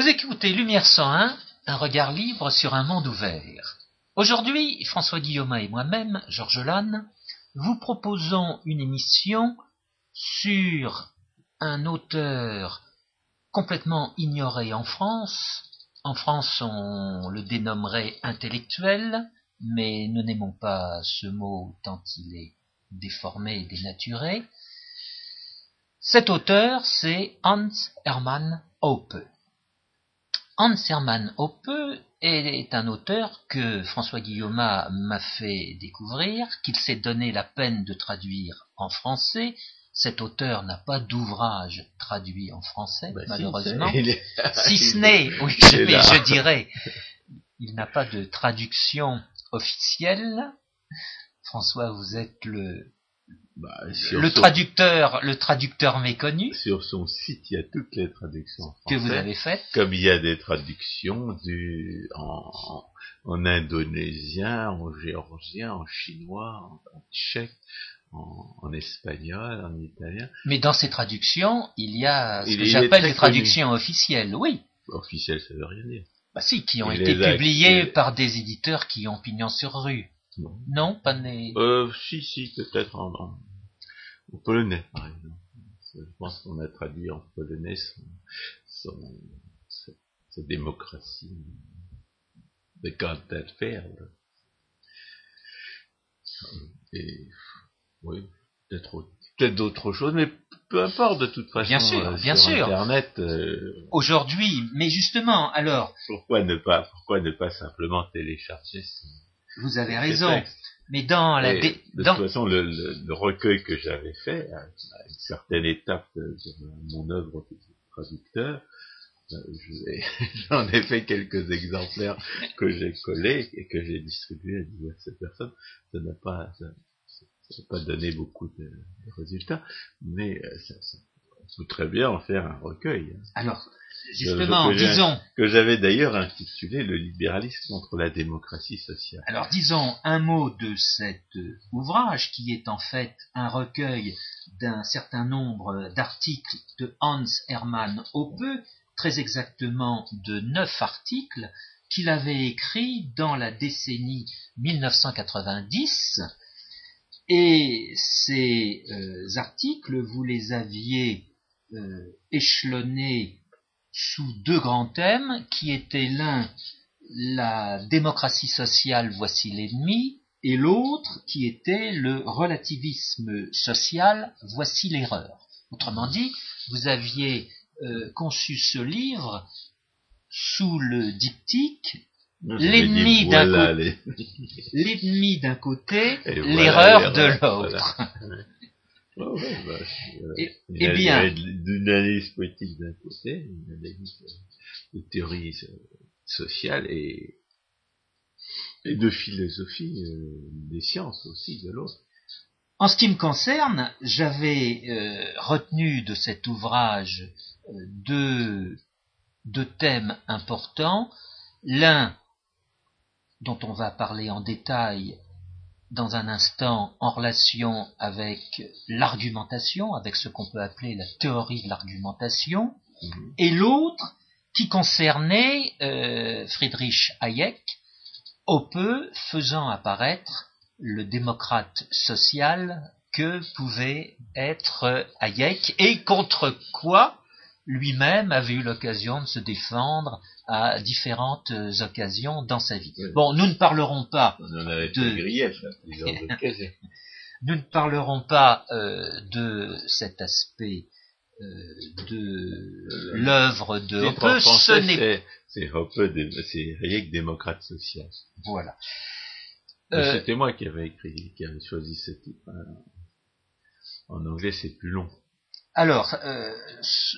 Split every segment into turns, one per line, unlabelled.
Vous écoutez Lumière 101, un regard libre sur un monde ouvert. Aujourd'hui, François Guillaume et moi-même, Georges Lannes, vous proposons une émission sur un auteur complètement ignoré en France. En France, on le dénommerait intellectuel, mais nous n'aimons pas ce mot tant il est déformé et dénaturé. Cet auteur, c'est Hans Hermann Hoppe. Hans Hermann Hoppe est un auteur que François Guillaume m'a fait découvrir, qu'il s'est donné la peine de traduire en français. Cet auteur n'a pas d'ouvrage traduit en français,
Bah
malheureusement.
est-
Si ce n'est, oui, mais
là.
je dirais, il n'a pas de traduction officielle. François, vous êtes le,
Bah,
le
son,
traducteur, le traducteur méconnu
sur son site, il y a toutes les traductions
que vous avez faites.
Comme il y a des traductions du, en, en, en indonésien, en géorgien, en chinois, en, en tchèque, en, en espagnol, en italien.
Mais dans ces traductions, il y a ce
Il-
que j'appelle des traductions officielles, oui.
Officiel, ça veut rien dire.
Bah si, qui ont
Il
été publiées par des éditeurs qui ont pignon sur rue.
Non.
Non, pas des...
Euh, si, si, peut-être en, en, en polonais, par exemple. Je pense qu'on a traduit en polonais son, son, sa, sa démocratie de Kanterfeld. Et, oui, peut-être peut-être d'autres choses, mais peu importe de toute façon.
Bien sûr,
euh,
bien
sur
sûr.
Internet, euh,
Aujourd'hui, mais justement, alors,
pourquoi ne pas, pourquoi ne pas simplement télécharger ce,
vous avez raison, mais dans la... Dé-
de
dans-
toute façon, le, le- le recueil que j'avais fait, à, à une certaine étape de, de mon œuvre de traducteur, euh, je- j'en ai fait quelques exemplaires que j'ai collés et que j'ai distribués à diverses personnes. Ça n'a pas, ça, ça n'a pas donné beaucoup de, de résultats, mais euh, ça, ça- on peut très bien en faire un recueil. hein.
Alors, justement,
je-
disons,
Que j'avais d'ailleurs intitulé Le libéralisme contre la démocratie sociale.
alors disons un mot de cet euh, ouvrage qui est en fait un recueil d'un certain nombre d'articles de Hans Hermann Hoppe, très exactement de neuf articles qu'il avait écrits dans la décennie 1990. Et ces euh, articles, vous les aviez euh, échelonnés sous deux grands thèmes, qui étaient l'un la démocratie sociale, voici l'ennemi, et l'autre qui était le relativisme social, voici l'erreur. Autrement dit, vous aviez euh, conçu ce livre sous le diptyque L'ennemi d'un
voilà
côté-
les-
l'ennemi d'un côté,
Et voilà
l'erreur de l'autre.
voilà. Ouais, bah, euh,
Eh-
une
eh bien.
D'une analyse politique d'un côté, une analyse euh, de théorie euh, sociale et, et de philosophie euh, des sciences aussi de l'autre.
En ce qui me concerne, j'avais euh, retenu de cet ouvrage deux, deux thèmes importants. L'un dont on va parler en détail dans un instant en relation avec l'argumentation, avec ce qu'on peut appeler la théorie de l'argumentation,
Mhm.
et l'autre qui concernait euh, Friedrich Hayek, Hoppe faisant apparaître le démocrate social que pouvait être Hayek et contre quoi lui-même avait eu l'occasion de se défendre à différentes occasions dans sa vie.
Oui.
Bon, nous ne parlerons pas
On en avait
De-
grief à plusieurs occasions.
nous ne parlerons pas euh, de cet aspect euh, de l'œuvre de Hoppe. Ce
français,
n'est
c'est- Hoppe, c'est Hayek démocrate social.
voilà. Euh,
C'était moi qui avais écrit, qui avait choisi ce titre. hein. En anglais, c'est plus long.
Alors, euh,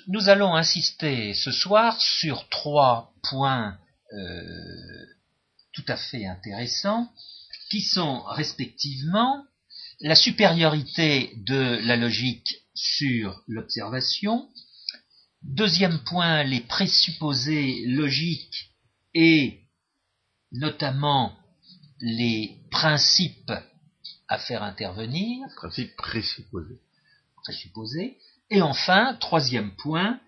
nous allons insister ce soir sur trois points euh, tout à fait intéressants, qui sont respectivement la supériorité de la logique sur l'observation, deuxième point, les présupposés logiques et notamment les principes à faire intervenir,
Principe présupposé.
présupposés. Et enfin, troisième point,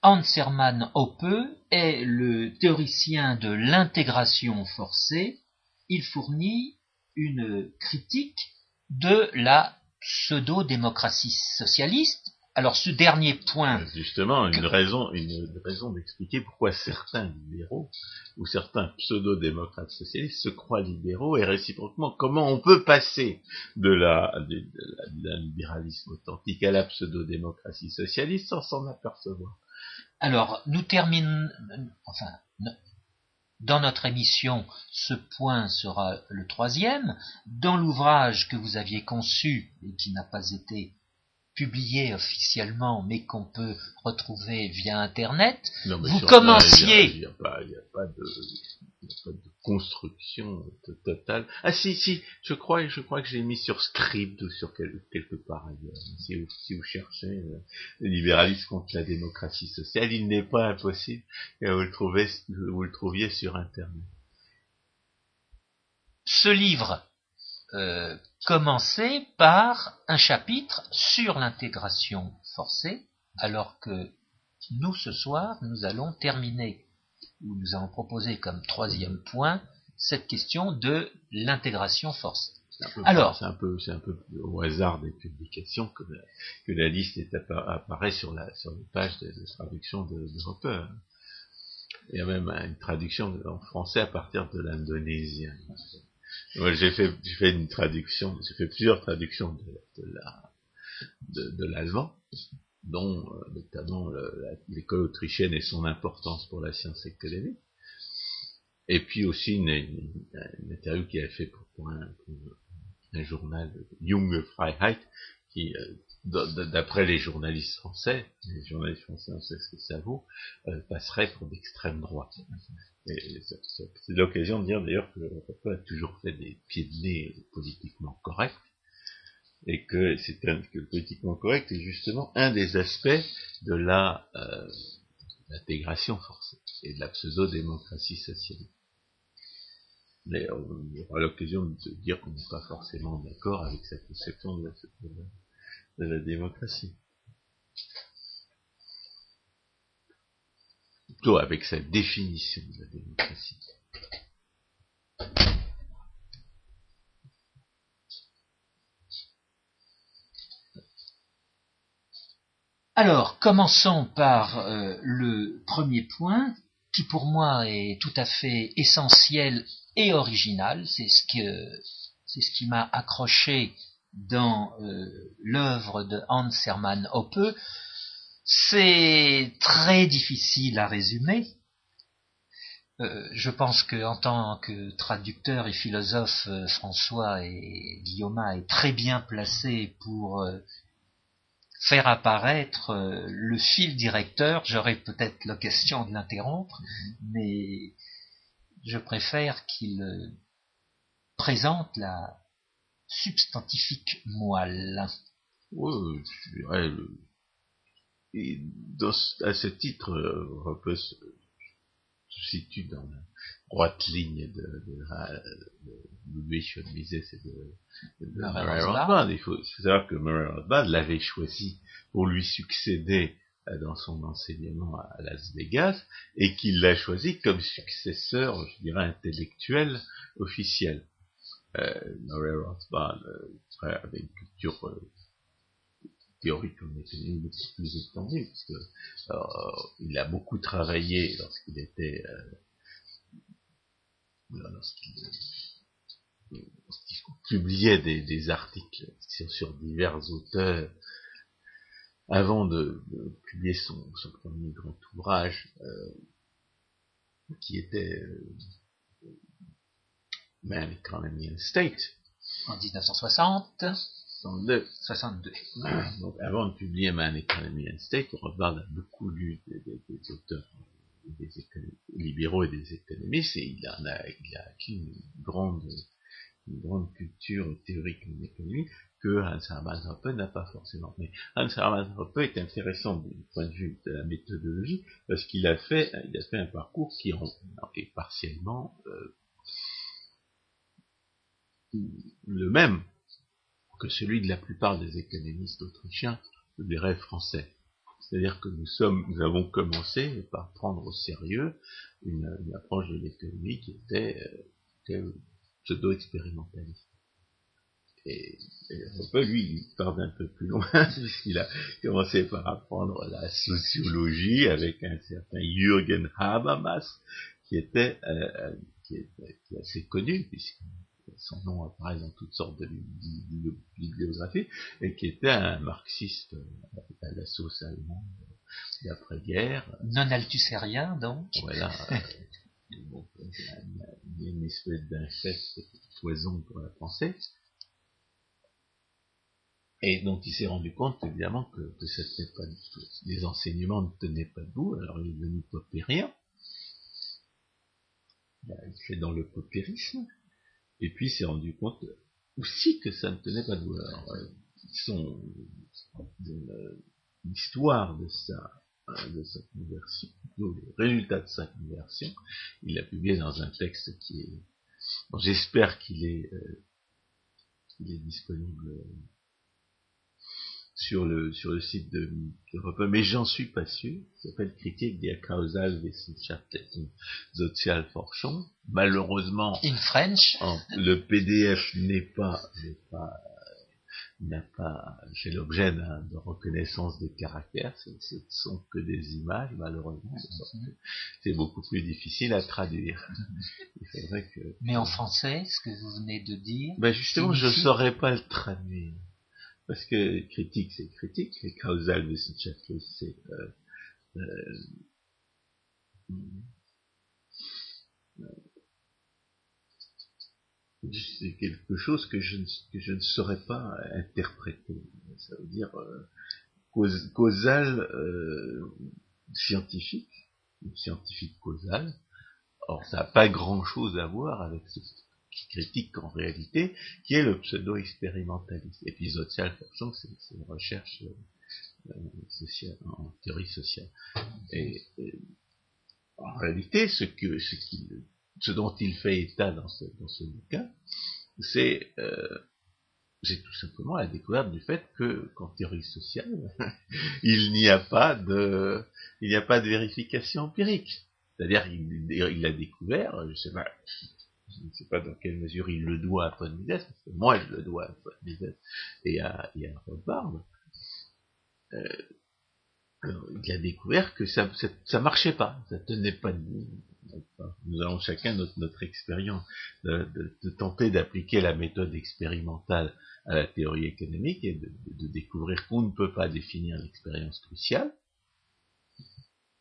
Hans Hermann Hoppe est le théoricien de l'intégration forcée. Il fournit une critique de la pseudo-démocratie socialiste. Alors ce dernier point...
Justement, une raison, une raison d'expliquer pourquoi certains libéraux ou certains pseudo-démocrates socialistes se croient libéraux et réciproquement comment on peut passer de la, de, libéralisme authentique à la pseudo-démocratie socialiste sans s'en apercevoir?
Alors, nous terminons, enfin, dans notre émission, ce point sera le troisième. Dans l'ouvrage que vous aviez conçu et qui n'a pas été publié officiellement, mais qu'on peut retrouver via Internet, vous commenciez...
Il n'y a, pas de pas de construction totale. Ah si, si, je crois, je crois que j'ai mis sur Script ou sur quelque part ailleurs. Si vous, si vous cherchez euh, le libéralisme contre la démocratie sociale, il n'est pas impossible que vous le, trouvez, vous le trouviez sur Internet.
Ce livre euh, commençait par un chapitre sur l'intégration forcée, alors que nous, ce soir, nous allons terminer où nous avons proposé comme troisième point cette question de l'intégration forcée.
Alors, c'est un peu, c'est un peu au hasard des publications que la, que la liste est apparaît sur la sur les pages de, traduction de, de Il y a même une traduction en français à partir de l'indonésien. J'ai fait, j'ai fait une traduction, j'ai fait plusieurs traductions de, de la, de, l'allemand dont euh, notamment l'école autrichienne et son importance pour la science économique. Et puis aussi une, interview qu'il a fait pour, un, journal Junge Freiheit, qui, euh, d'après les journalistes français, les journalistes français, on sait ce que ça vaut, euh, passerait pour d'extrême droite. C'est l'occasion de dire d'ailleurs que l'Europe a toujours fait des pieds de nez politiquement corrects, et que c'est que le politiquement correct est justement un des aspects de la euh, l'intégration forcée et de la pseudo-démocratie sociale. Mais on aura l'occasion de dire qu'on n'est pas forcément d'accord avec cette conception de de la démocratie. Plutôt avec sa définition de la démocratie.
Alors, commençons par euh, le premier point, qui pour moi est tout à fait essentiel et original. C'est ce c'est ce qui m'a accroché dans euh, l'œuvre de Hans Hermann Hoppe. C'est très difficile à résumer. Euh, je pense que en tant que traducteur et philosophe, François et Guillaume est très bien placé pour faire apparaître euh, le fil directeur, j'aurai peut-être l'occasion de l'interrompre, mais je préfère qu'il euh, présente la substantifique moelle.
Oui, je dirais, et à ce titre, on peut se, situe dans la droite ligne de, de, von Mises et de, de Murray Rothbard. Il faut, savoir que Murray Rothbard l'avait choisi pour lui succéder euh, dans son enseignement à Las Vegas et qu'il l'a choisi comme successeur, je dirais, intellectuel officiel. Euh, Murray Rothbard euh, avait une culture euh, théorique en économie beaucoup plus étendue, puisque euh, il a beaucoup travaillé lorsqu'il était euh, lorsqu'il publiait des, articles sur, divers auteurs avant de, publier son, premier grand ouvrage euh, qui était euh, Man, Economy and State
en 1960
62.
62.
Donc, avant de publier Man Economy and State, Rothbard a beaucoup lu des, auteurs des libéraux et des économistes, et il, en a, il a acquis une grande, une grande culture théorique en économie que Hans Hermann Hoppe n'a pas forcément. Mais Hans Hermann Hoppe est intéressant du point de vue de la méthodologie, parce qu'il a fait, il a fait un parcours qui est partiellement euh, le même que celui de la plupart des économistes autrichiens, je dirais français. C'est-à-dire que nous avons commencé par prendre au sérieux une, approche de l'économie qui était, euh, pseudo-expérimentaliste. Et, et lui, il part d'un peu plus loin, puisqu'il a commencé par apprendre la sociologie avec un certain Jürgen Habermas, qui était, euh, euh, est, assez connu, puisque son nom apparaît dans toutes sortes de bibliographies, et qui était un marxiste à la sauce allemande d'après-guerre.
Non althusérien, donc.
Voilà. bon, il y a une espèce d'inceste poison pour la pensée. Et donc il s'est rendu compte évidemment que, que, pas, les enseignements ne tenaient pas debout, alors il est devenu popérien. Il fait dans le popérisme. Et puis il s'est rendu compte aussi que ça ne tenait pas debout. Alors, euh, son, l'histoire de sa, de sa conversion, le résultat de sa conversion, il l'a publié dans un texte qui est, j'espère qu'il est, euh, qu'il est disponible sur le, sur le site de, mais j'en suis pas sûr. Ça s'appelle Critique der Kausalwissenschaften Sozialforschung. Malheureusement,
in French,
le PDF n'est pas, n'est pas, n'a pas fait l'objet de reconnaissance de caractère. Ce ne sont que des images, malheureusement. C'est beaucoup plus difficile à traduire.
Il faudrait que. Mais en français, ce que vous venez de dire.
Ben justement, je ne saurais pas le traduire. Parce que critique, c'est critique, et causal Wissenschaftlich, c'est euh, euh, c'est quelque chose que je, ne, que je ne saurais pas interpréter. Ça veut dire euh, causal euh, scientifique, scientifique causal. Or, ça n'a pas grand-chose à voir avec ce qui critique en réalité, qui est le pseudo-expérimentaliste. Et puis social c'est une recherche euh, sociale, en théorie sociale. Et, en réalité, ce, que, ce, dont il fait état dans ce, dans ce bouquin, c'est euh, tout simplement la découverte du fait que qu'en théorie sociale, il n'y a pas de il n'y a pas de vérification empirique. C'est-à-dire il, a découvert, je sais pas, je ne sais pas dans quelle mesure il le doit à Paul parce que moi je le dois à Paul et à, et à. Euh, il a découvert que ça, ça, marchait pas, ça tenait pas de Nous avons chacun notre, expérience de, tenter d'appliquer la méthode expérimentale à la théorie économique et de découvrir qu'on ne peut pas définir l'expérience cruciale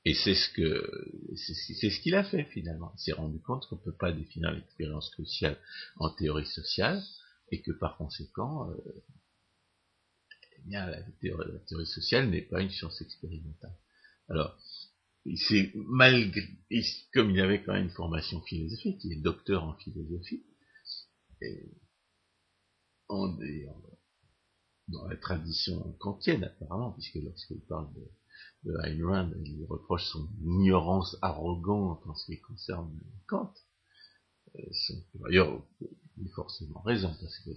et c'est ce que c'est ce qu'il a fait finalement. Il s'est rendu compte qu'on ne peut pas définir l'expérience cruciale en théorie sociale et que par conséquent, euh, eh bien, la, théorie, sociale n'est pas une science expérimentale. Alors, c'est malgré, comme il avait quand même une formation philosophique, il est docteur en philosophie, et est dans la tradition kantienne apparemment, puisque lorsqu'il parle de de Ayn Rand, il reproche son ignorance arrogante en ce qui concerne Kant. Euh, d'ailleurs, il a forcément raison, parce que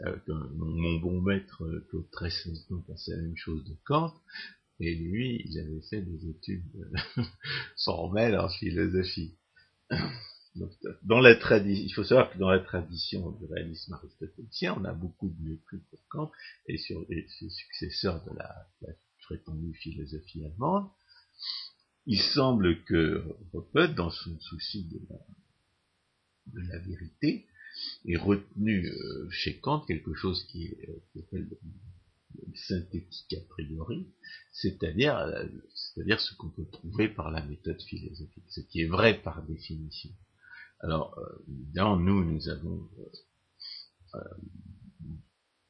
euh, mon, bon maître Claude Tress pensait la même chose de Kant, et lui, il avait fait des études euh, formelles en philosophie. dans la il faut savoir que dans la tradition du réalisme aristotélicien, on a beaucoup de mépris pour Kant et sur les, successeurs de la prétendue philosophie allemande, il semble que Roppet, dans son souci de la, vérité, ait retenu euh, chez Kant quelque chose qui est euh, synthétique a priori, c'est-à-dire euh, c'est-à-dire ce qu'on peut trouver par la méthode philosophique, ce qui est vrai par définition. Alors, évidemment, nous, nous avons,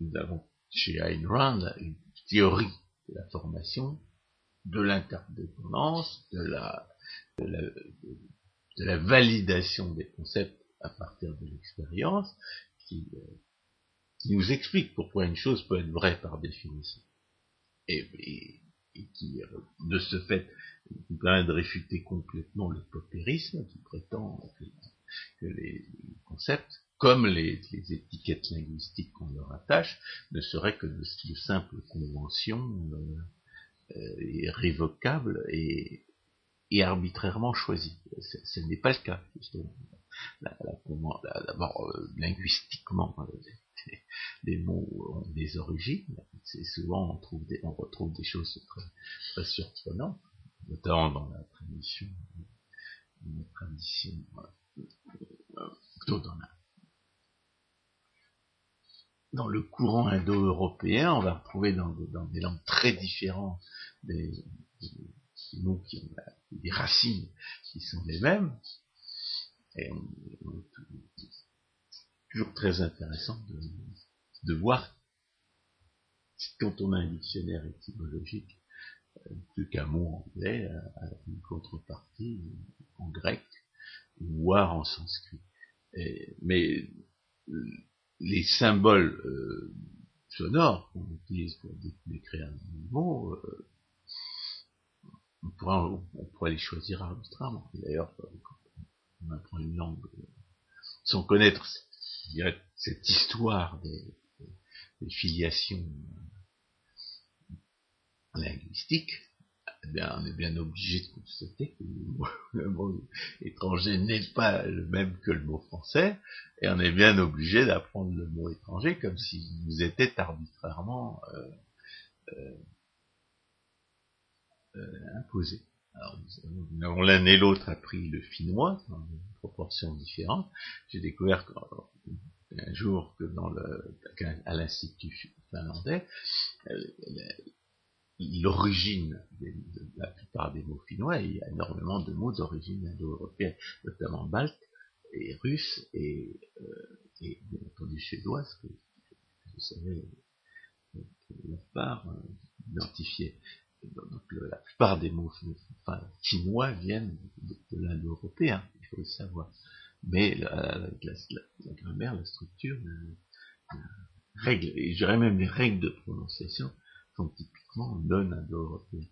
nous avons chez Ayn Rand une théorie de la formation, de l'interdépendance, de la, de, la, de la, validation des concepts à partir de l'expérience, qui, euh, qui, nous explique pourquoi une chose peut être vraie par définition. Et, et, qui, euh, de ce fait, nous permet de réfuter complètement le paupérisme qui prétend que, que les concepts comme les, étiquettes linguistiques qu'on leur attache, ne seraient que de, simples conventions euh, est révocable et, arbitrairement choisi. Ce n'est pas le cas, justement. D'abord, linguistiquement, les, mots ont des origines. C'est souvent on, trouve des, on retrouve des choses très, très surprenantes, notamment dans la tradition, dans la tradition plutôt dans la dans le courant indo-européen, on va retrouver dans, des langues très différentes des, mots qui ont des racines qui sont les mêmes. Et toujours très intéressant de, voir quand on a un dictionnaire étymologique, euh, plus qu'un mot anglais, à une contrepartie en grec, voire en sanskrit. mais les symboles euh, sonores qu'on utilise pour décrire un mot, euh, on, pourrait, les choisir arbitrairement. D'ailleurs, on apprend une langue sans connaître cette histoire des, filiations linguistiques, eh on est bien obligé de constater que le mot, étranger n'est pas le même que le mot français, et on est bien obligé d'apprendre le mot étranger comme s'il nous était arbitrairement euh, euh, euh, imposé. Alors, nous avons l'un et l'autre appris le finnois dans une proportion différente. J'ai découvert un jour que dans le, à l'institut finlandais, l'origine de la plupart des mots finnois, il y a énormément de mots d'origine indo-européenne, notamment balte et russe et, euh, et bien entendu suédoise, que, vous savez la plupart euh, identifiés. Donc la plupart des mots enfin, finnois viennent de, l'indo-européen, il faut le savoir. Mais la, la, grammaire, la structure, la, règle, et je même les règles de prononciation typiquement non indo-européens.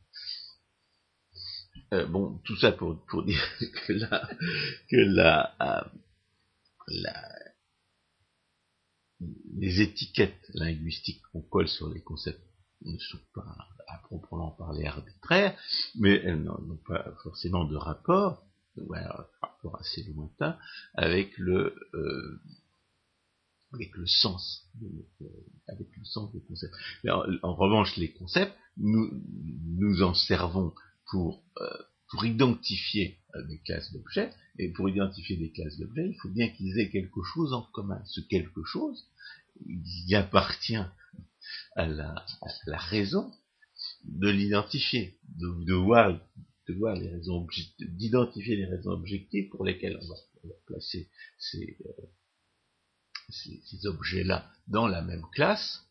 Euh, bon, tout ça pour, pour dire que la, que euh, la, les étiquettes linguistiques qu'on colle sur les concepts ne sont pas à proprement parler arbitraires, mais elles n'ont pas forcément de rapport, ou un rapport assez lointain, avec le, euh, avec le sens, de, avec le sens des concepts. en, revanche, les concepts, nous, nous en servons pour, euh, pour identifier euh, des classes d'objets, et pour identifier des classes d'objets, il faut bien qu'ils aient quelque chose en commun. Ce quelque chose, il appartient à la, à la raison de l'identifier, de, voir, de voir les raisons, d'identifier les raisons objectives pour lesquelles on va, placer ces, euh, ces, objets-là dans la même classe,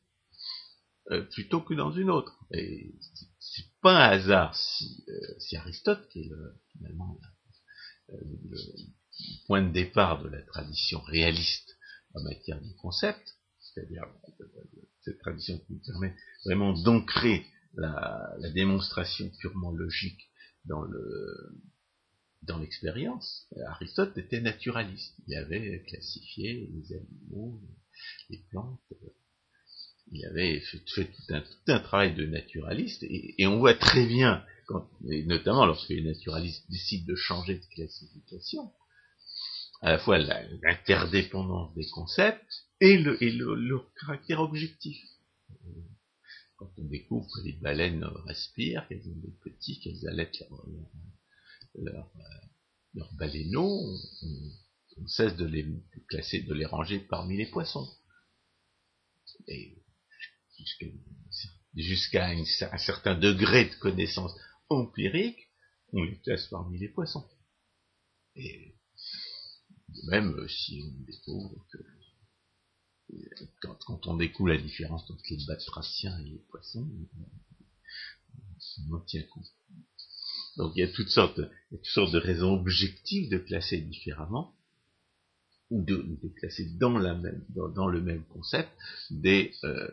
euh, plutôt que dans une autre. Et c'est pas un hasard si, euh, si Aristote, qui est le, finalement euh, le, point de départ de la tradition réaliste en matière de concept, c'est-à-dire cette tradition qui nous permet vraiment d'ancrer la, démonstration purement logique dans le dans l'expérience, Aristote était naturaliste. Il avait classifié les animaux, les plantes, il avait fait, tout, un, travail de naturaliste, et, on voit très bien, notamment lorsque les naturalistes décident de changer de classification, à la fois l'interdépendance des concepts et le, caractère objectif. Quand on découvre que les baleines respirent, qu'elles ont des petits, qu'elles allaitent leur, baleineaux, on, cesse de les classer, de les ranger parmi les poissons. Et jusqu'à un certain degré de connaissance empirique, on les classe parmi les poissons. Et même si on découvre que quand, on découvre la différence entre les batraciens et les poissons, on en tient compte. Donc il y a toutes sortes, toutes sortes de raisons objectives de classer différemment, ou de, de classer dans, la même, dans, le même concept des, euh,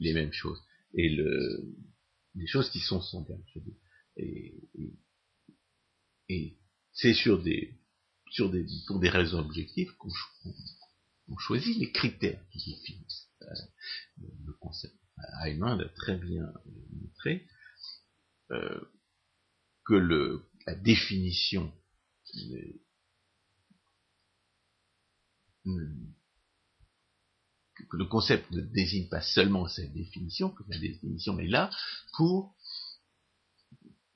les, mêmes choses. Et le, les choses qui sont semblables. Et, et, et c'est sur des, sur des, pour des raisons objectives qu'on on choisit les critères qui définissent euh, le concept. Heimann l'a très bien montré, euh, que le, la définition que le concept ne désigne pas seulement cette définition, que la définition est là pour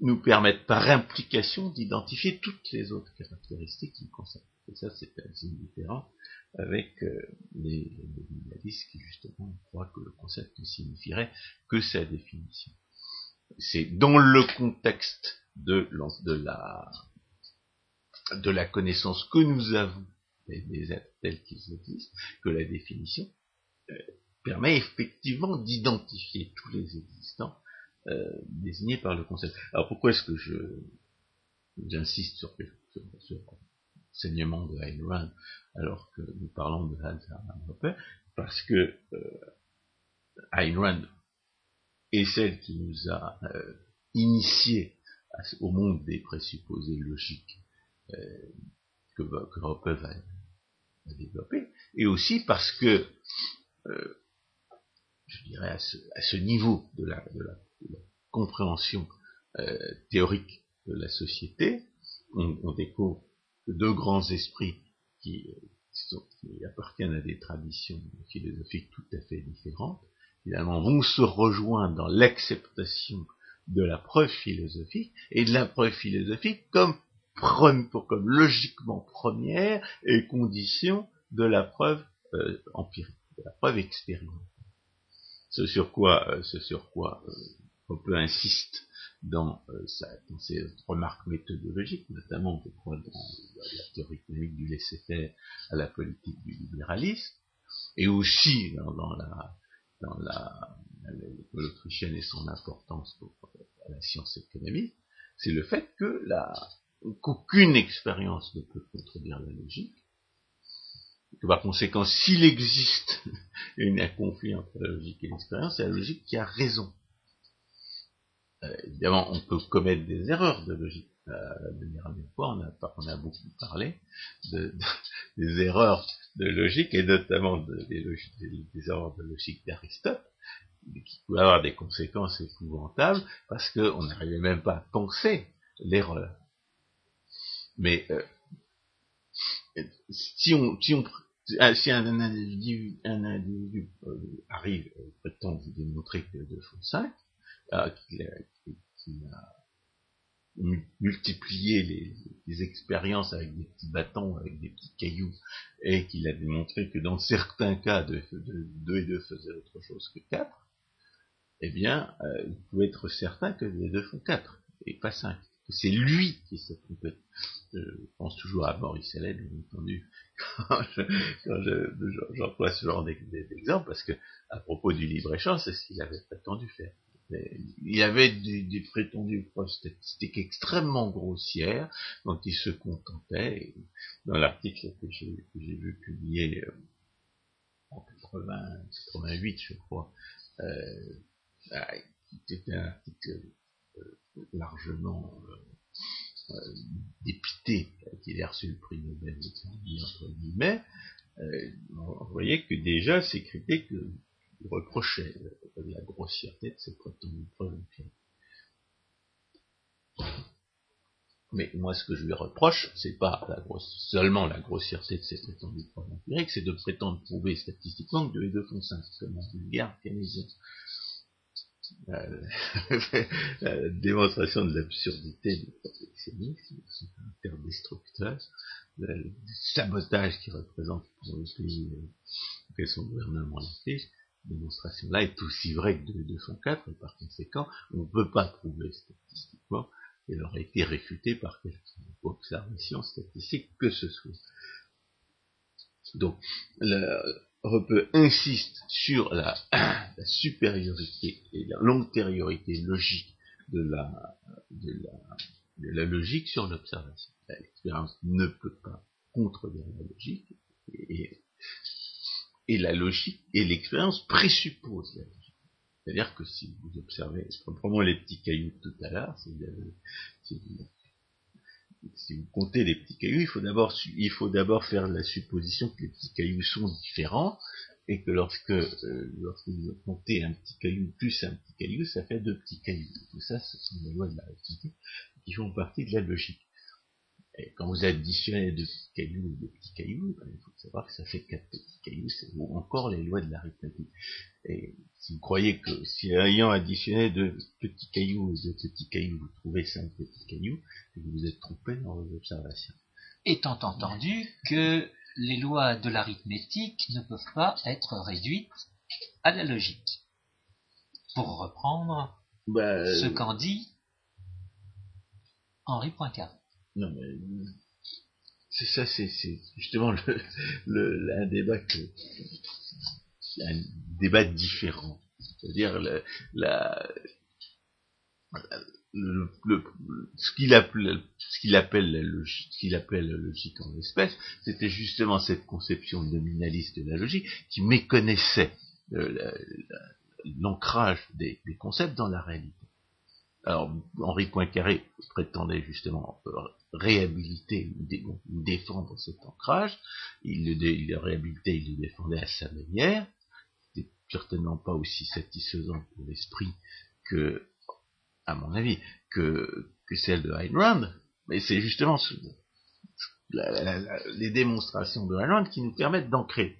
nous permettre par implication d'identifier toutes les autres caractéristiques du concept. Et ça, c'est différent avec euh, les, les qui justement croient que le concept ne signifierait que sa définition. C'est dans le contexte de, la, de la connaissance que nous avons des, êtres tels qu'ils existent que la définition euh, permet effectivement d'identifier tous les existants euh, désignés par le concept. Alors pourquoi est-ce que je j'insiste sur, sur, sur l'enseignement de Ayn Rand alors que nous parlons de Hans Hermann Parce que euh, Ayn Rand est celle qui nous a euh, initiés au monde des présupposés logiques euh, que, que Hoppe va, développer, et aussi parce que, euh, je dirais, à ce, à ce niveau de la, de la, de la compréhension euh, théorique de la société, on, on découvre deux grands esprits qui, qui, appartiennent à des traditions philosophiques tout à fait différentes, finalement vont se rejoindre dans l'acceptation de la preuve philosophique et de la preuve philosophique comme, comme logiquement première et condition de la preuve euh, empirique, de la preuve expérimentale. Ce sur quoi, euh, ce sur quoi euh, on peut insister dans, sa, dans ses remarques méthodologiques, notamment, je crois, dans la théorie économique du laisser-faire à la politique du libéralisme, et aussi dans la dans la l'école autrichienne et son importance pour la science économique, c'est le fait que la qu'aucune expérience ne peut contredire la logique, que par conséquent, s'il existe un conflit entre la logique et l'expérience, c'est la logique qui a raison. Euh, évidemment, on peut commettre des erreurs de logique. Euh, la dernière fois, on a, beaucoup parlé de, des erreurs de logique, et notamment des, erreurs de logique d'Aristote, qui pouvaient avoir des conséquences épouvantables, parce qu'on n'arrivait même pas à penser l'erreur. Mais euh, si on, si on si un individu, un individu arrive, prétend démontrer que de font 5, ah, qui, a, multiplié les, expériences avec des petits bâtons, avec des petits cailloux, et qu'il a démontré que dans certains cas, 2 et 2 faisaient autre chose que 4, eh bien, euh, il pouvait être certain que les deux font 4, et pas 5. C'est lui qui s'est trompé. Je pense toujours à Maurice Hélène, bien entendu, quand j'emploie ce genre d'exemple, parce que, à propos du libre-échange, c'est ce qu'il avait prétendu faire il avait des, prétendues preuves statistiques extrêmement grossières dont il se contentait. dans l'article que j'ai vu publié euh, en 88, je crois, euh, qui était un article euh, largement dépité qu'il ait reçu le prix Nobel entre guillemets, vous voyez que déjà c'est critiques que il reprochait euh, la grossièreté de ses empiriques. Mais moi, ce que je lui reproche, c'est pas seulement la grossièreté de ses prétendues preuves empiriques, c'est de prétendre prouver statistiquement que 2 et 2 font 5, comme un vulgaire keynésien. Euh, la démonstration de l'absurdité du protectionnisme, son caractère destructeur, le sabotage qu'il représente pour le pays auquel son gouvernement l'affiche, démonstration-là est aussi vraie que de 204, et par conséquent, on ne peut pas prouver statistiquement qu'elle aurait été réfutée par quelque observation statistique que ce soit. Donc, Repe insiste sur la, la supériorité et l'antériorité logique de la, de la, de la logique sur l'observation. L'expérience ne peut pas contredire la logique, et et la logique et l'expérience présupposent la logique. C'est-à-dire que si vous observez, prenons les petits cailloux tout à l'heure, si, vous comptez les petits cailloux, il faut d'abord faire la supposition que les petits cailloux sont différents, et que lorsque, euh, lorsque vous comptez un petit caillou plus un petit caillou, ça fait deux petits cailloux. Tout ça, ce sont les lois de l'arithmétique qui font partie de la logique. Et quand vous additionnez deux petits cailloux ou deux petits cailloux, ben, il faut savoir que ça fait quatre petits cailloux, c'est encore les lois de l'arithmétique. Et si vous croyez que si ayant additionné deux petits cailloux ou deux petits cailloux, vous trouvez cinq petits cailloux, vous vous êtes trompé dans vos observations.
Étant entendu que les lois de l'arithmétique ne peuvent pas être réduites à la logique. Pour reprendre
Ben,
ce qu'en dit Henri Poincaré.
Non, mais c'est ça, c'est justement le, un débat que, un débat différent. C'est-à-dire la, le- ce qu'il appelle, ce qu'il appelle la logique, qu'il appelle la logique en espèce, c'était justement cette conception nominaliste de la logique qui méconnaissait euh, la- la- l'ancrage des, des concepts dans la réalité. Alors, Henri Poincaré prétendait justement réhabiliter ou dé- ou défendre cet ancrage. Il le, réhabilitait, il le défendait à sa manière. C'était certainement pas aussi satisfaisant pour l'esprit que, à mon avis, que, celle de Ayn Rand. Mais c'est justement ce- les démonstrations de Ayn Rand qui nous permettent d'ancrer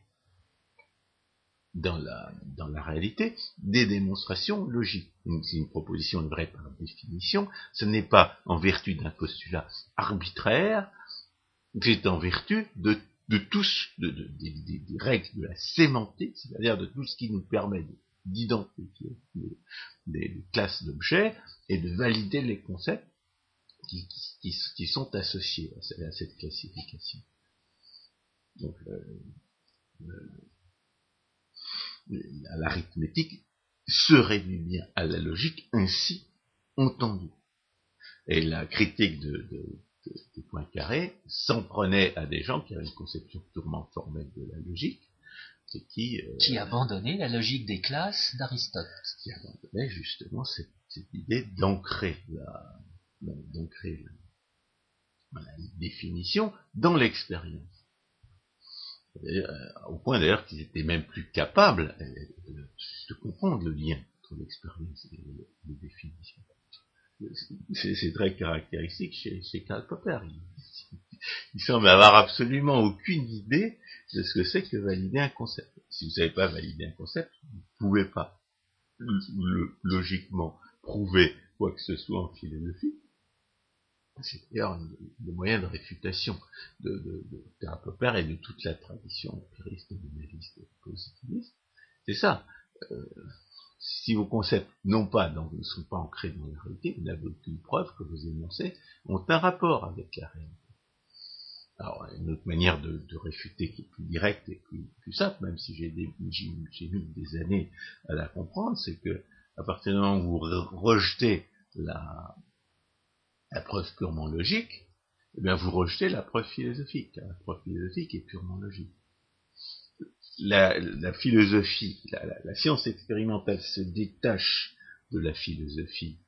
dans la, dans la réalité des démonstrations logiques. C'est une proposition vraie par définition. Ce n'est pas en vertu d'un postulat arbitraire, c'est en vertu de, de tous, de, de- des, règles de la sémantique, c'est-à-dire de tout ce qui nous permet de- d'identifier des, classes d'objets et de valider les concepts qui, qui, qui sont associés à, ce- à cette classification. Donc, euh, à l'arithmétique se réduit bien à la logique ainsi entendue. Et la critique de, de, de, de Poincaré s'en prenait à des gens qui avaient une conception purement formelle de la logique, et qui, euh,
qui abandonnait la logique des classes d'Aristote.
qui abandonnait justement cette, cette idée d'ancrer la, d'ancrer la, la définition dans l'expérience. Euh, au point d'ailleurs qu'ils étaient même plus capables euh, de, comprendre le lien entre l'expérience et les, définitions. C'est très caractéristique chez, chez Karl Popper. Il, il semble avoir absolument aucune idée de ce que c'est que valider un concept. Si vous ne savez pas valider un concept, vous ne pouvez pas le- logiquement prouver quoi que ce soit en philosophie. C'est d'ailleurs le, moyen de réfutation de, de, de et de toute la tradition empiriste, nominaliste positiviste. C'est ça. Euh, si vos concepts n'ont pas, donc, ne sont pas ancrés dans la réalité, vous n'avez aucune preuve que vos énoncés ont un rapport avec la réalité. Alors, une autre manière de, réfuter qui est plus directe et plus, plus simple, même si j'ai mis des années à la comprendre, c'est que à partir du moment où vous re- rejetez la, la preuve purement logique, eh bien vous rejetez la preuve philosophique. car La preuve philosophique est purement logique. La, philosophie, la, science expérimentale se détache de la philosophie,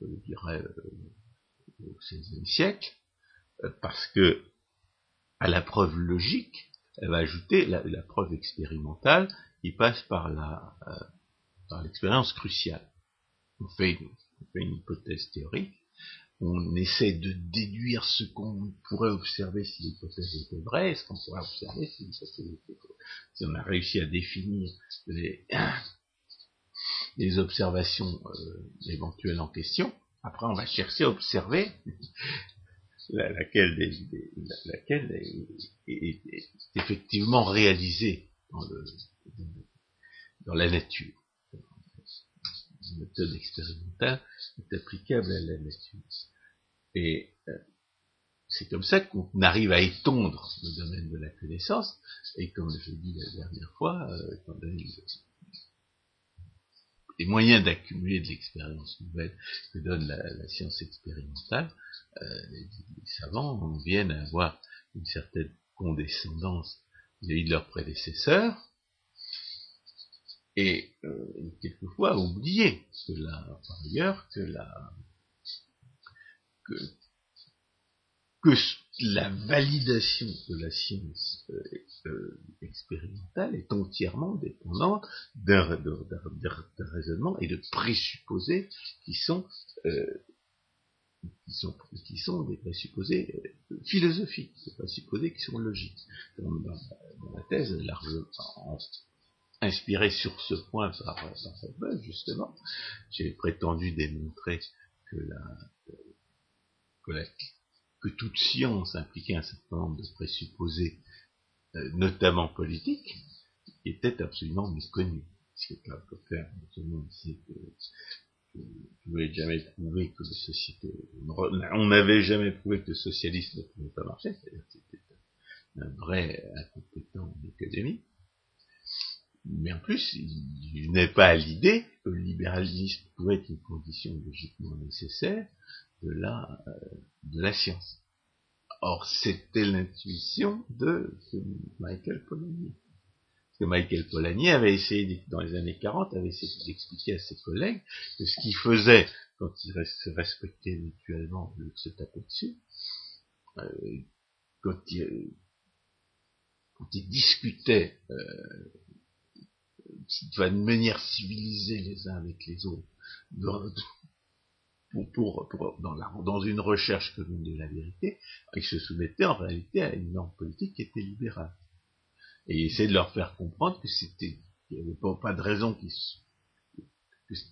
euh, je dirais, euh, au XVIe siècle, euh, parce que à la preuve logique, elle va ajouter la, preuve expérimentale qui passe par la euh, l'expérience cruciale. On fait, on fait une hypothèse théorique, on essaie de déduire ce qu'on pourrait observer si l'hypothèse était vraie, ce qu'on pourrait observer si l'hypothèse était fausse. Si on a réussi à définir les, observations euh, éventuelles en question, après on va chercher à observer la- laquelle, est, effectivement réalisée dans, la nature. Méthode expérimentale est applicable à la nature. Et euh, c'est comme ça qu'on arrive à étondre le domaine de la connaissance, et comme je l'ai dit la dernière fois, euh, les moyens d'accumuler de l'expérience nouvelle que donne la, science expérimentale, euh, les, savants en viennent à avoir une certaine condescendance vis-à-vis de leurs prédécesseurs, et euh, quelquefois oublier que par ailleurs que la que, la validation de la science euh, euh, expérimentale est entièrement dépendante d'un raisonnement et de présupposés qui sont, euh, qui sont, des présupposés philosophiques, des présupposés qui sont logiques. Dans, ma thèse, largement inspirée sur ce point par, par justement, j'ai prétendu démontrer que la, que toute science impliquait un certain nombre de présupposés, euh, notamment politiques, qui étaient absolument méconnus. Ce que peut faire, tout le monde que je n'avais jamais prouvé que le société, on n'avait jamais prouvé que le socialisme ne pouvait pas marcher, c'est-à-dire que c'était un vrai incompétent en économie. Mais en plus, il n'est pas à l'idée que le libéralisme pouvait être une condition logiquement nécessaire de la, euh, de la science. Or, c'était l'intuition de Michael Polanyi. Parce que Michael Polanyi avait essayé, dans les années 40, avait essayé d'expliquer à ses collègues que ce qu'il faisait quand ils se respectaient mutuellement au se taper dessus, euh, quand, ils, quand ils discutaient euh, de manière civilisée les uns avec les autres, pour, pour, dans, la, dans, une recherche commune de la vérité, ils se soumettaient en réalité à une norme politique qui était libérale. Et essayaient de leur faire comprendre que c'était, qu'il n'y avait pas, de raison que ce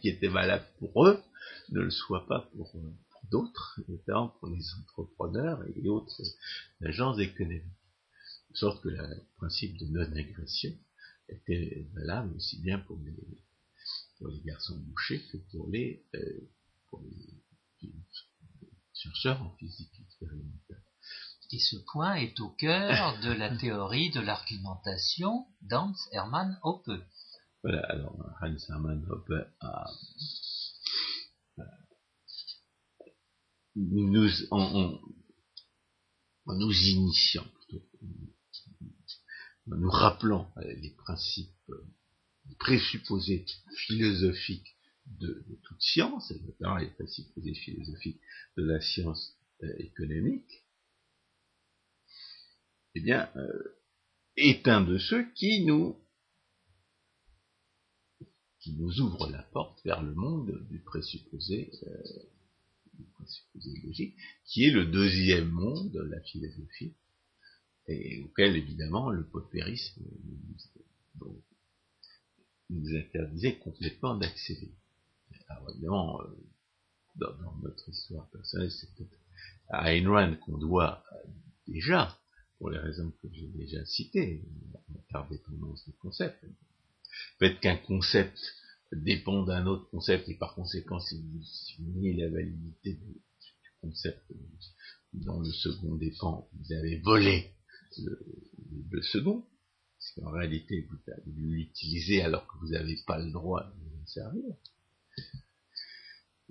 qui était valable pour eux ne le soit pas pour, pour d'autres, notamment pour les entrepreneurs et autres agences économiques. De sorte que le principe de non-agression était valable aussi bien pour les, pour les garçons bouchés que pour les, euh, pour les chercheurs en physique expérimentale.
Et ce point est au cœur de la théorie de l'argumentation d'Hans Hermann Hoppe.
Voilà, alors Hans Hermann Hoppe a, nous, en, en, nous initiant, en nous rappelant les principes, les présupposés philosophiques de, toute science, et notamment les présupposés philosophiques de la science euh, économique, eh bien, euh, est un de ceux qui nous qui nous ouvre la porte vers le monde du présupposé, euh, du présupposé logique, qui est le deuxième monde de la philosophie, et auquel évidemment le paupérisme nous, nous interdisait complètement d'accéder. Évidemment, euh, dans, notre histoire personnelle, c'est peut-être à Ayn Rand qu'on doit euh, déjà, pour les raisons que j'ai déjà citées, l'interdépendance du concept. Peut-être qu'un concept dépend d'un autre concept et par conséquent, si vous niez la validité du, concept dont le second dépend, vous avez volé le, second, parce qu'en réalité, vous, l'utilisez alors que vous n'avez pas le droit de vous servir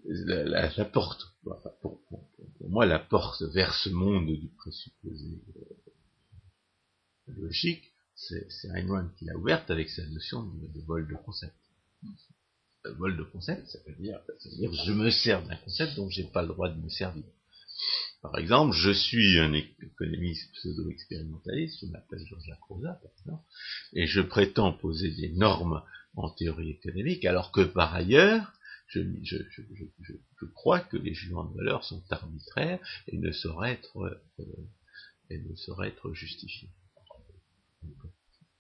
la, la, porte, pour, moi, la porte vers ce monde du présupposé euh, logique, c'est Ayn Rand qui l'a ouverte avec sa notion de, vol de concept. Le vol de concept, ça veut dire, ça veut dire je me sers d'un concept dont j'ai pas le droit de me servir. Par exemple, je suis un économiste pseudo-expérimentaliste, je m'appelle Jean-Jacques Rosa, et je prétends poser des normes en théorie économique, alors que par ailleurs, je, crois que les jugements de valeur sont arbitraires et ne sauraient être, euh, justifiés.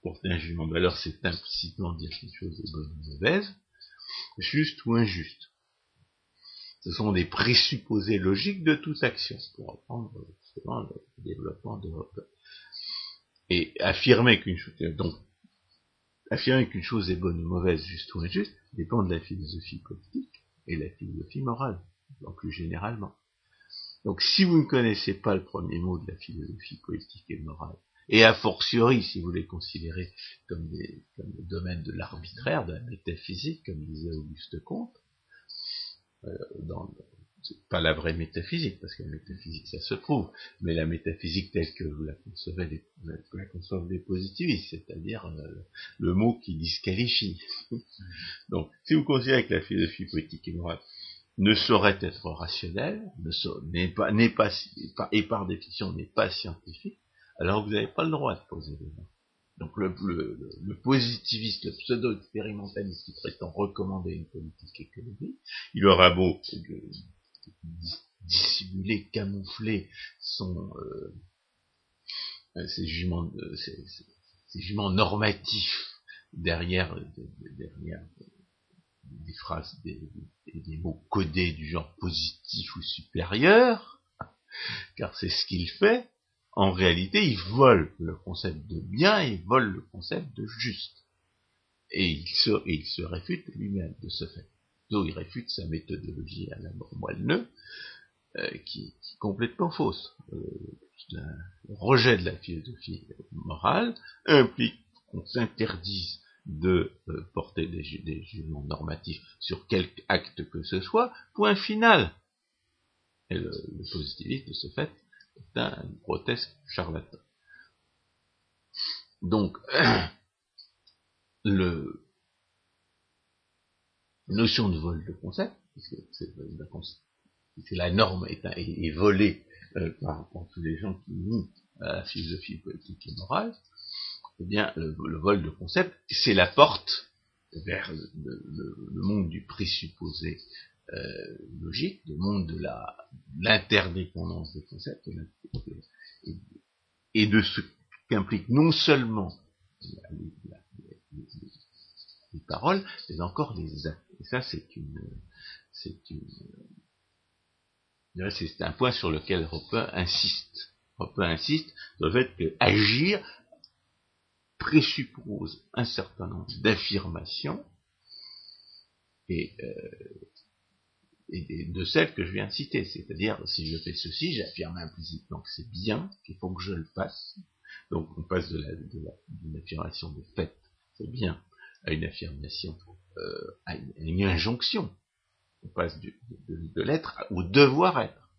Porter un jugement de valeur, c'est implicitement dire quelque chose est bonne ou mauvaise, juste ou injuste. Ce sont des présupposés logiques de toute action, pour reprendre justement le développement de. Et affirmer qu'une chose, donc, affirmer qu'une chose est bonne ou mauvaise, juste ou injuste, dépend de la philosophie politique et la philosophie morale, en plus généralement. Donc si vous ne connaissez pas le premier mot de la philosophie politique et morale, et a fortiori si vous les considérez comme des, comme des domaines de l'arbitraire, de la métaphysique, comme disait Auguste Comte, euh, dans, c'est pas la vraie métaphysique, parce que la métaphysique, ça se prouve, mais la métaphysique telle que vous la concevez des, la concevez des positivistes, c'est-à-dire euh, le mot qui disqualifie. Donc, si vous considérez que la philosophie politique et morale ne saurait être rationnelle, n'est pas, n'est pas, et par définition n'est pas scientifique, alors vous n'avez pas le droit de poser des noms. donc le, le, positiviste, le pseudo-expérimentaliste qui prétend recommander une politique économique, il aura beau dissimuler, camoufler son, ses, jugements, ses, jugements normatifs derrière, derrière des phrases, des, des, mots codés du genre positif ou supérieur, car c'est ce qu'il fait, en réalité, il vole le concept de bien et il vole le concept de juste. Et il se réfute lui-même de ce fait. Il réfute sa méthodologie à la moelle euh, qui, est complètement fausse. Euh, le rejet de la philosophie morale implique qu'on s'interdise de euh, porter des, jugements normatifs sur quelque acte que ce soit, point final. Et le, le positivisme, de ce fait, est un grotesque charlatan. Donc, le notion de vol de concept, c'est la norme est, volée euh, par, tous les gens qui nient à la philosophie politique et morale, eh bien, le, vol de concept, c'est la porte vers le, monde du présupposé euh, logique, le monde de l'interdépendance des concepts et, de ce qu'implique non seulement les, paroles, mais encore les actes. Et ça, c'est une, c'est une, c'est un point sur lequel Roper insiste. Roper insiste sur le fait que agir présuppose un certain nombre d'affirmations et, euh, et, de celles que je viens de citer. C'est-à-dire, si je fais ceci, j'affirme implicitement que c'est bien, qu'il faut que je le fasse. Donc on passe de, la, d'une affirmation de fait, c'est bien, à une affirmation, euh, à, une, injonction. On passe de, l'être au devoir être.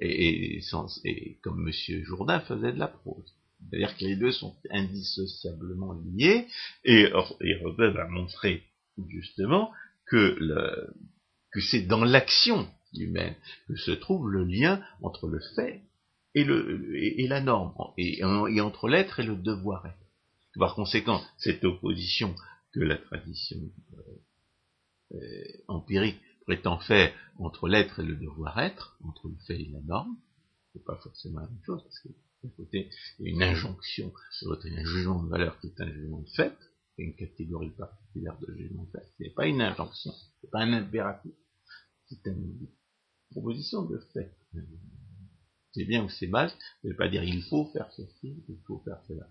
Et, comme M. Jourdain faisait de la prose. C'est-à-dire que les deux sont indissociablement liés, et, et Robert a montré justement que, c'est dans l'action humaine que se trouve le lien entre le fait et, la norme, et, et entre l'être et le devoir être. Par conséquent, cette opposition que la tradition euh, euh, empirique prétend faire entre l'être et le devoir être, entre le fait et la norme, c'est pas forcément la même chose, parce que d'un côté, il y a une injonction, de l'autre, il un jugement de valeur qui est un jugement de fait, c'est une catégorie particulière de jugement de fait. Ce n'est pas une injonction, c'est pas un impératif, c'est une proposition de fait. C'est bien ou c'est mal, ça ne pas dire il faut faire ceci, il faut faire cela.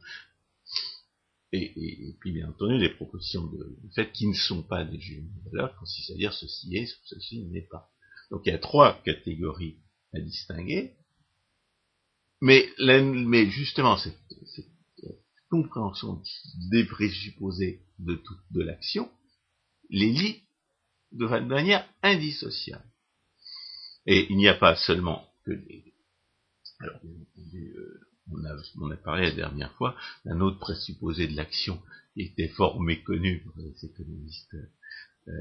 Et, puis, bien entendu, les propositions de, fait qui ne sont pas des jugements de valeur consistent à dire ceci est, ceci n'est pas. Donc il y a trois catégories à distinguer. Mais, mais justement, cette, compréhension des présupposés de, de l'action les lit de manière indissociable. Et il n'y a pas seulement que des... Alors, euh, on, a, parlé la dernière fois d'un autre présupposé de l'action qui était fort méconnu pour les économistes euh,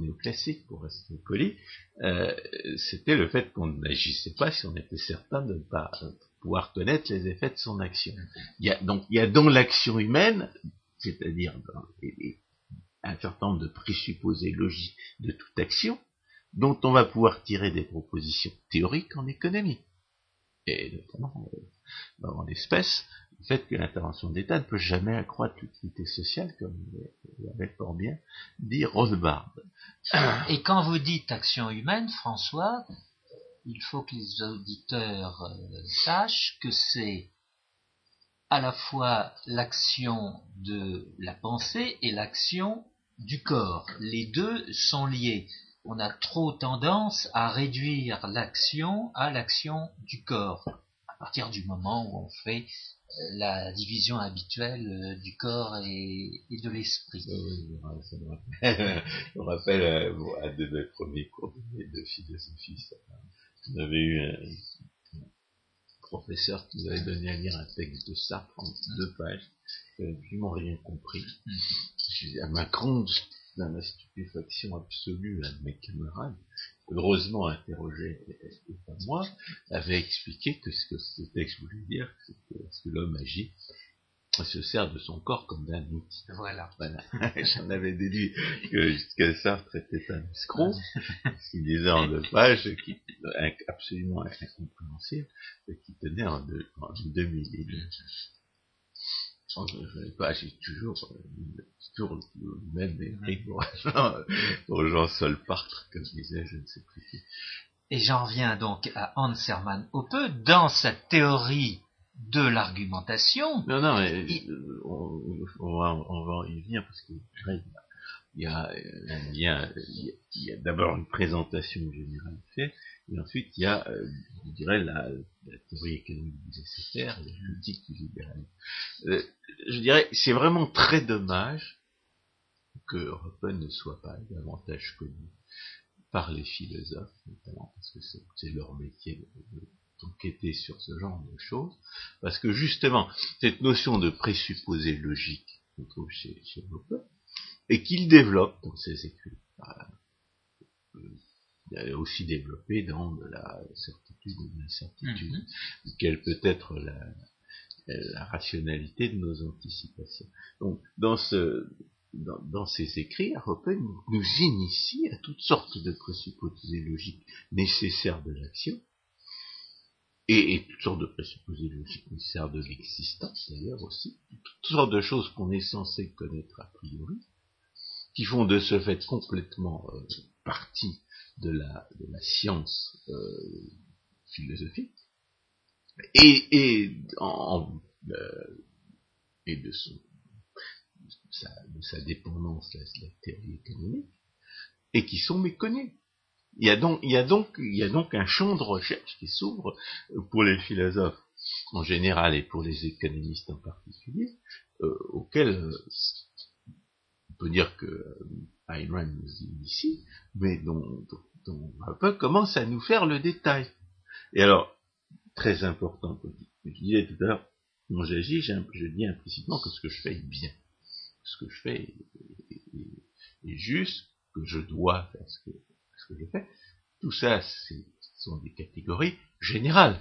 néoclassique, pour rester poli, euh, c'était le fait qu'on n'agissait pas si on était certain de ne pas pouvoir connaître les effets de son action. Il y a, donc il y a dans l'action humaine, c'est-à-dire un certain nombre de présupposés logiques de toute action, dont on va pouvoir tirer des propositions théoriques en économie. Et notamment, euh, dans l'espèce, le fait que l'intervention d'État ne peut jamais accroître l'utilité sociale, comme l'avait fort bien dit Rothbard.
Et quand vous dites action humaine, François, il faut que les auditeurs euh, sachent que c'est à la fois l'action de la pensée et l'action du corps. Les deux sont liés. On a trop tendance à réduire l'action à l'action du corps à partir du moment où on fait la division habituelle euh, du corps et, de l'esprit.
ça me rappelle, me rappelle euh, un de mes premiers cours de philosophie. On avait eu un professeur qui nous avait donné à lire un texte de Sartre en deux pages. Je n'avais absolument rien compris. À ma grande, dans la stupéfaction absolue, un de mes camarades, heureusement interrogé, et pas moi, avait expliqué que ce que ce texte voulait dire, c'est que, que l'homme agit se sert de son corps comme d'un outil.
Voilà.
voilà. J'en avais déduit que jusqu'à Sartre était un escroc, ce qu'il disait en deux pages, qui, absolument incompréhensible, qui tenait en deux, en Je ne pas, j'ai toujours, toujours le même mépris pour Jean, pour Jean Solpartre, comme disait, je ne sais plus qui.
Et j'en reviens donc à Hans Hermann Hoppe, dans sa théorie de l'argumentation.
Non, non, mais euh, on, va, on va y venir parce que il y a, il y a, il y a d'abord une présentation générale faite, et ensuite il y a, euh, je dirais, la, théorie économique du nécessaire, la politique du libéralisme. Euh, je dirais, c'est vraiment très dommage que Europe ne soit pas davantage connu par les philosophes, notamment parce que c'est leur métier de, enquêter sur ce genre de choses, parce que justement, cette notion de présupposé logique qu'on trouve chez, chez et qu'il développe dans ses écrits, euh, aussi développé dans de la certitude ou de l'incertitude, mm-hmm. quelle peut être la, la rationalité de nos anticipations. Donc, dans ce, dans, dans, ces écrits, Aropen nous initie à toutes sortes de présupposés logiques nécessaires de l'action, et, et, toutes sortes de présupposés logiques nécessaires de l'existence d'ailleurs aussi, toutes sortes de choses qu'on est censé connaître a priori, qui font de ce fait complètement euh, partie de la, science euh, philosophique, et, et, euh, de, sa, dépendance à la théorie économique, et qui sont méconnus. Il y a donc, il y a donc, il y a donc un champ de recherche qui s'ouvre pour les philosophes en général et pour les économistes en particulier, euh, auquel on peut dire que euh, Ayn Rand nous initie, mais dont, dont, un peu commence à nous faire le détail. Et alors, très important, comme je disais tout à l'heure, quand j'agis, je dis implicitement que ce que je fais est bien. Ce que je fais est, juste, que je dois faire ce que ce que je fais, tout ça, ce sont des catégories générales.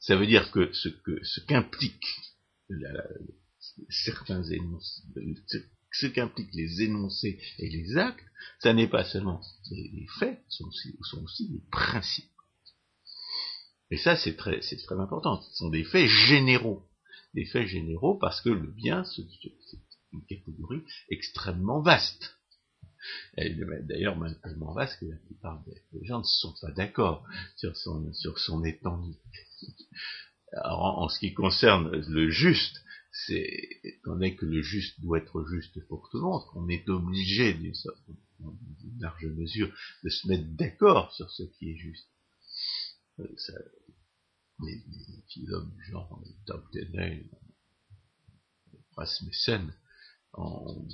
Ça veut dire que ce que ce qu'implique certains énoncés, ce qu'impliquent les énoncés et les actes, ça n'est pas seulement les, faits, ce sont aussi, les principes. Et ça, c'est très, important. Ce sont des faits généraux. Des faits généraux parce que le bien, c'est une catégorie extrêmement vaste. D'ailleurs, tellement vaste que la plupart des gens ne sont pas d'accord sur son, sur son étendue. Alors, en, ce qui concerne le juste, c'est, étant donné que le juste doit être juste pour tout le monde, qu'on est obligé, d'une large mesure, de se mettre d'accord sur ce qui est juste. Euh, ça, les, les philosophes du genre Dogdenay, Rasmussen, en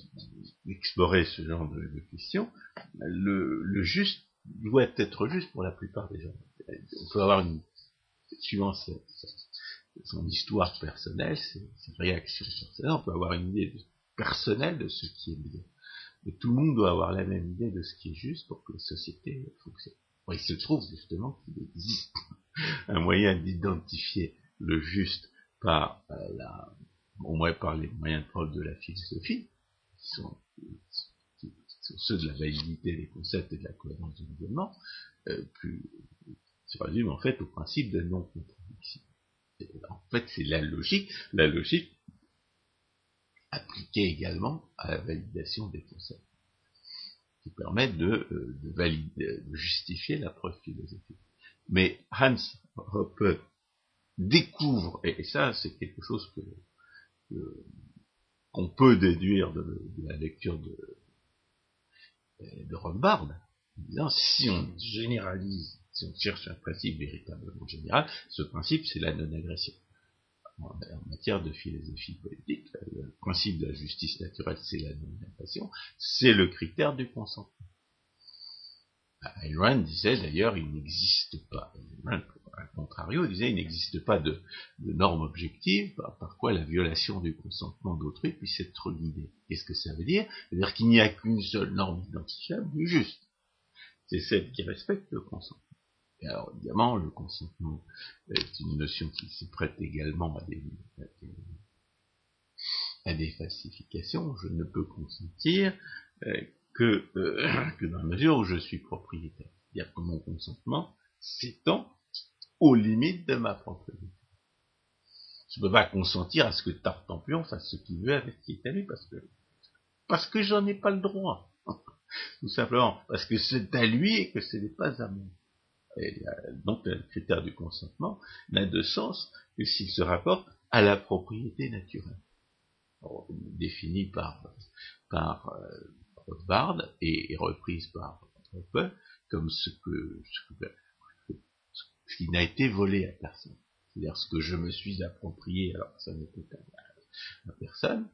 explorer ce genre de, questions, le, juste doit être juste pour la plupart des gens. On peut avoir une, suivant son histoire personnelle, ses, réactions personnelles, on peut avoir une idée personnelle de ce qui est bien. Mais tout le monde doit avoir la même idée de ce qui est juste pour que la société fonctionne. il se trouve justement qu'il existe un moyen d'identifier le juste par euh, la, au moins par les moyens preuve de la philosophie, qui sont, ceux de la validité des concepts et de la cohérence du raisonnement, euh, plus, se résume en fait au principe de non-contradiction. En fait, c'est la logique, la logique appliquée également à la validation des concepts, qui permet de, euh, de, valider, de justifier la preuve philosophique. Mais Hans Hoppe découvre, et ça c'est quelque chose qu'on peut déduire de, la lecture de, Rothbard, disant si on généralise, si on cherche un principe véritablement général, ce principe c'est la non-agression. En, matière de philosophie politique, le principe de la justice naturelle c'est la non-agression, c'est le critère du consentement. Ayn disait d'ailleurs il n'existe pas, à contrario, disait il n'existe pas de, de norme objective par, quoi la violation du consentement d'autrui puisse être guidée. Qu'est-ce que ça veut dire? C'est-à-dire qu'il n'y a qu'une seule norme identifiable du juste. c'est celle qui respecte le consentement. Alors, évidemment, le consentement est une notion qui se prête également à des, à des, falsifications. Je ne peux consentir euh, que, euh, que dans la mesure où je suis propriétaire. C'est-à-dire que mon consentement s'étend aux limites de ma propriété. Je ne peux pas consentir à ce que Tartampion fasse ce qu'il veut avec ce qui est à lui, parce que, parce que j'en ai pas le droit. Tout simplement, parce que c'est à lui et que ce n'est pas à moi. Et donc, le critère du consentement n'a de sens que s'il se rapporte à la propriété naturelle, définie par, par euh, Rothbard et, reprise par Hoppe comme ce qui n'a été volé à personne. C'est-à-dire ce que je me suis approprié alors ça n'était à, à personne,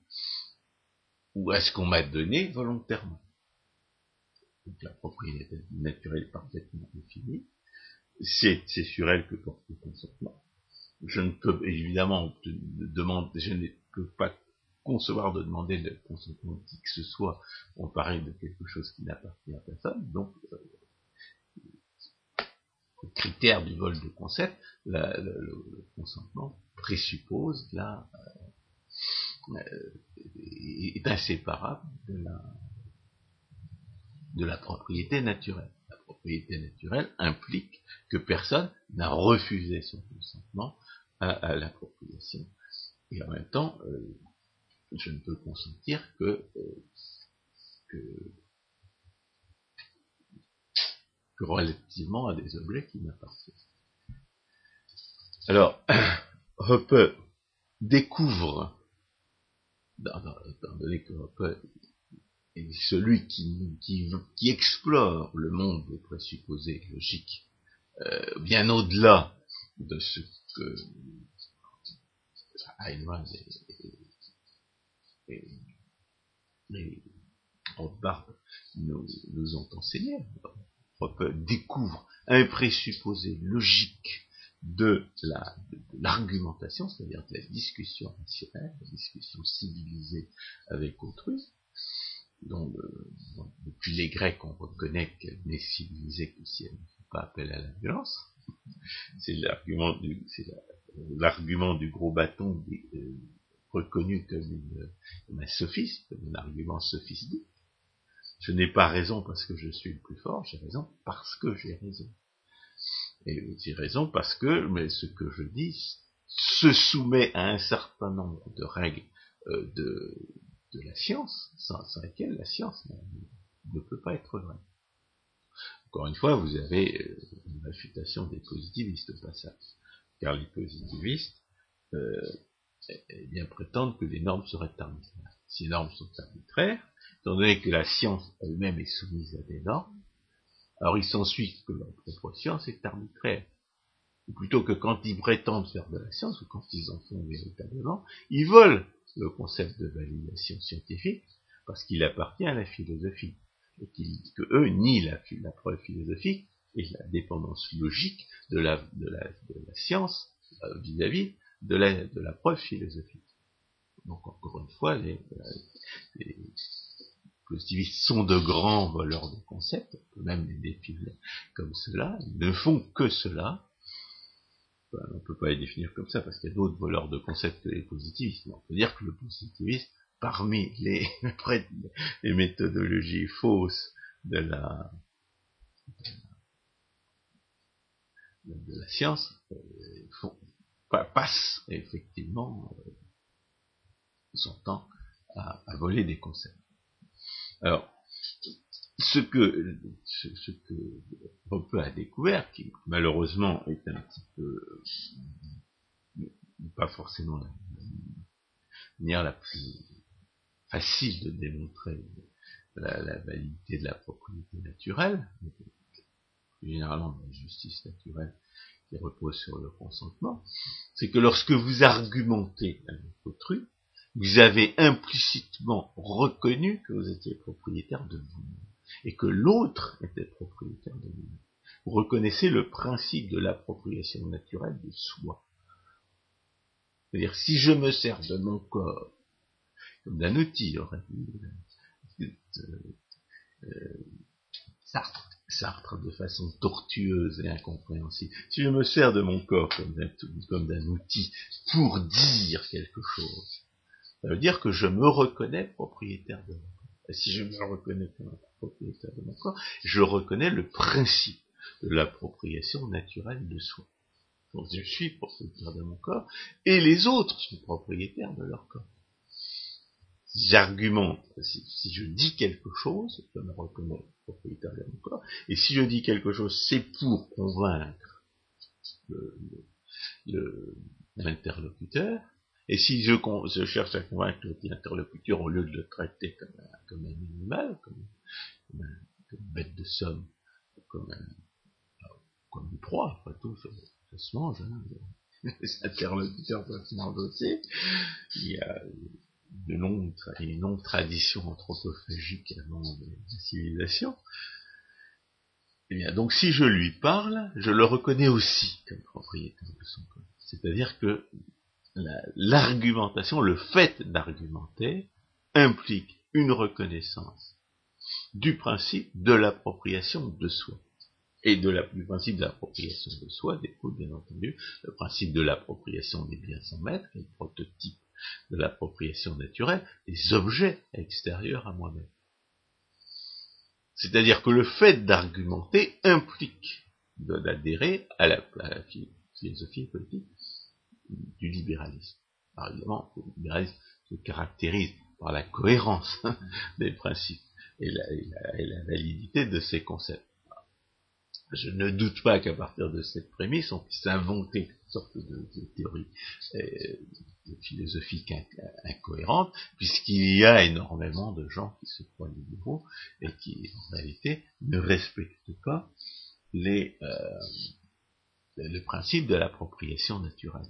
ou à ce qu'on m'a donné volontairement. Donc la propriété naturelle parfaitement définie, c'est sur elle que porte le consentement. Je ne peux évidemment demander, je ne peux pas concevoir de demander le consentement de qui que ce soit on de quelque chose qui n'appartient à personne, donc euh, critère du vol de concept, le, consentement présuppose la euh, est inséparable de la propriété naturelle. Propriété naturelle implique que personne n'a refusé son consentement à, l'appropriation. Et en même temps, euh, je ne peux consentir que, euh, que relativement à des objets qui m'appartiennent. Alors, Hoppe découvre, étant donné que Hoppe est celui qui, qui, explore le monde des présupposés logiques, euh, bien au-delà de ce que Heinemann et, et, et Rothbard nous, nous ont enseigné découvre un présupposé logique de l'argumentation, c'est-à-dire de la discussion rationnelle, la discussion civilisée avec autrui, dont, depuis les Grecs on reconnaît qu'elle n'est civilisée que si elle ne fait pas appel à la violence. C'est l'argument du, du gros bâton euh, reconnu comme, une, un sophiste, comme un argument sophistique. Je n'ai pas raison parce que je suis le plus fort, j'ai raison parce que j'ai raison. Et j'ai raison parce que mais ce que je dis se soumet à un certain nombre de règles euh, de, de, la science, sans, lesquelles la science ne, peut pas être vraie. Encore une fois, vous avez euh, une réfutation des positivistes au passage, car les positivistes euh, eh bien, prétendent que les normes seraient arbitraires. Les normes sont arbitraires, étant donné que la science elle-même est soumise à des normes, alors il s'ensuit que leur propre science est arbitraire. Ou plutôt que quand ils prétendent faire de la science, ou quand ils en font véritablement, ils volent le concept de validation scientifique, parce qu'il appartient à la philosophie, et que eux nient la, preuve philosophique et la dépendance logique de la, de la, science euh, vis-à-vis de, la, de la preuve philosophique. Donc encore une fois, les, les, positivistes sont de grands voleurs de concepts, même les définir comme cela, ils ne font que cela. On ne peut pas les définir comme ça parce qu'il y a d'autres voleurs de concepts que les positivistes. on peut dire que le positiviste, parmi les, les méthodologies fausses de la, de la science, euh, passe effectivement euh, son temps à voler des concepts. Alors, ce que, ce, Hoppe a découvert, qui malheureusement est un petit peu, pas forcément la manière la plus facile de démontrer la, validité de la propriété naturelle, généralement la justice naturelle qui repose sur le consentement, c'est que lorsque vous argumentez avec autrui, vous avez implicitement reconnu que vous étiez propriétaire de vous et que l'autre était propriétaire de vous. Vous reconnaissez le principe de l'appropriation naturelle de soi. C'est-à-dire, si je me sers de mon corps comme d'un outil, aurait dit euh, Sartre, de façon tortueuse et incompréhensible. Si je me sers de mon corps comme d'un outil pour dire quelque chose, ça veut dire que je me reconnais propriétaire de. Et si je me reconnais comme propriétaire de mon corps, je reconnais le principe de l'appropriation naturelle de soi. Donc je suis propriétaire de mon corps, et les autres sont propriétaires de leur corps. Si j'argumente, si, je dis quelque chose, je me reconnais propriétaire de mon corps, et si je dis quelque chose, c'est pour convaincre l'interlocuteur, et si je, cherche à convaincre l'interlocuteur au lieu de le traiter comme un, animal, comme, une bête de somme, comme un, comme une proie, après tout, ça, se mange, hein, les interlocuteurs peuvent aussi. Il y a longue, une longue tradition anthropophagique avant la civilisation. Et bien, donc si je lui parle, je le reconnais aussi comme propriétaire de son corps. C'est-à-dire que l'argumentation, le fait d'argumenter, implique une reconnaissance du principe de l'appropriation de soi. Et de du principe de l'appropriation de soi découle bien entendu le principe de l'appropriation des biens sans maître, le prototype de l'appropriation naturelle, des objets extérieurs à moi-même. C'est-à-dire que le fait d'argumenter implique d'adhérer à la philosophie politique du libéralisme. Par exemple, le libéralisme se caractérise par la cohérence des principes et la, validité de ces concepts. Je ne doute pas qu'à partir de cette prémisse, on puisse inventer une sorte de, théorie euh, philosophique incohérente, puisqu'il y a énormément de gens qui se croient libéraux et qui, en réalité, ne respectent pas les, euh, le principe de l'appropriation naturelle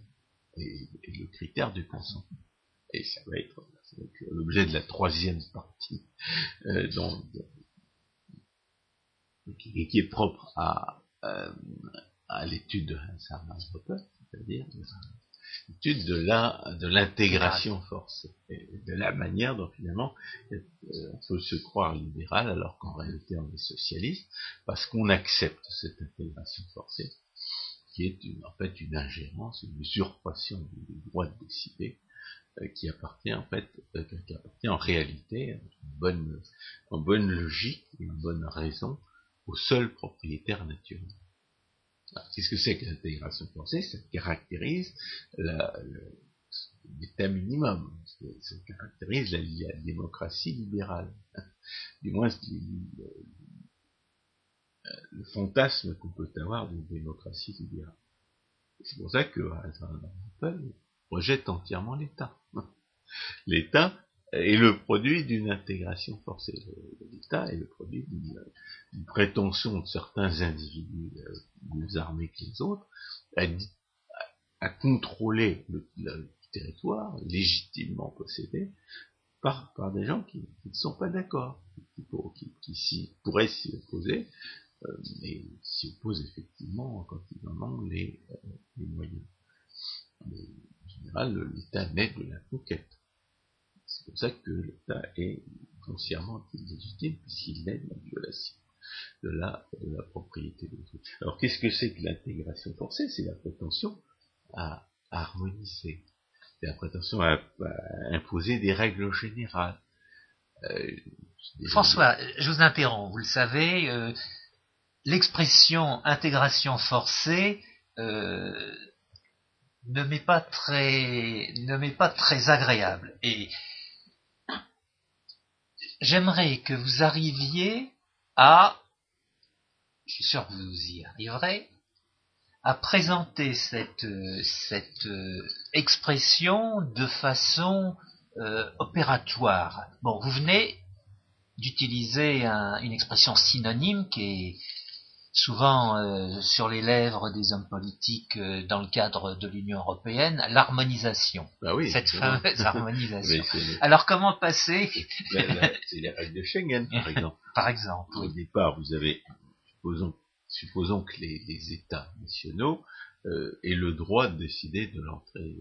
et, le critère du consentement. Et ça va être, l'objet de la troisième partie, euh, qui, qui, est propre à, euh, à l'étude de Hans Popper, c'est-à-dire l'étude de la de l'intégration forcée et de la manière dont finalement euh, on peut se croire libéral alors qu'en réalité on est socialiste parce qu'on accepte cette intégration forcée qui est en fait une ingérence, une usurpation du droit de décider, euh, qui appartient en fait, euh, qui appartient en réalité, en bonne, logique et en bonne raison, au seul propriétaire naturel. Qu'est-ce que c'est que l'intégration forcée Ça caractérise l'état minimum, ça caractérise la, démocratie libérale, du moins le fantasme qu'on peut avoir d'une démocratie libérale. C'est pour ça que Apple rejette entièrement l'État. L'État est le produit d'une intégration forcée. L'État est le produit d'une prétention de certains individus plus armés que les autres à, contrôler le, territoire légitimement possédé par, par des gens qui, ne sont pas d'accord, qui, pourraient s'y opposer euh, mais s'y oppose effectivement quand en les, euh, les moyens. Mais, en général, l'État naît de la conquête. C'est pour ça que l'État est foncièrement illégitime, puisqu'il naît de la violation de la, de la propriété des autres. Alors qu'est-ce que c'est que l'intégration forcée? C'est la prétention à harmoniser, c'est la prétention à, imposer des règles générales.
Euh, François, je vous interromps, vous le savez, euh, l'expression intégration forcée euh, ne m'est pas très ne m'est pas très agréable et j'aimerais que vous arriviez à je suis sûr que vous y arriverez à présenter cette cette euh, expression de façon euh, opératoire. Bon, vous venez d'utiliser une expression synonyme qui est souvent euh, sur les lèvres des hommes politiques euh, dans le cadre de l'Union européenne, l'harmonisation.
Bah oui,
cette fameuse harmonisation. Alors comment passer
C'est les règles de Schengen, par exemple.
par exemple.
Au départ, vous avez, supposons, supposons que les, les États nationaux euh, aient le droit de décider de l'entrée,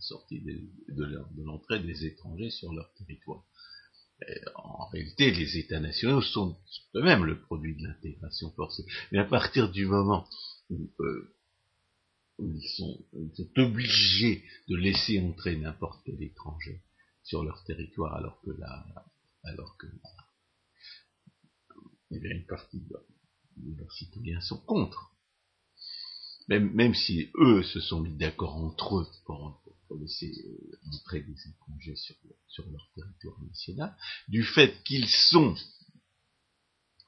sortie de, de l'entrée des étrangers sur leur territoire. En réalité, les États nationaux sont eux-mêmes le produit de l'intégration forcée. Mais à partir du moment où, euh, ils, sont, obligés de laisser entrer n'importe quel étranger sur leur territoire, alors que là, alors que eh une partie de leurs citoyens sont contre. Même, même si eux se sont mis d'accord entre eux pour, pour laisser euh, entrer des étrangers sur, sur leur territoire national, du fait qu'ils sont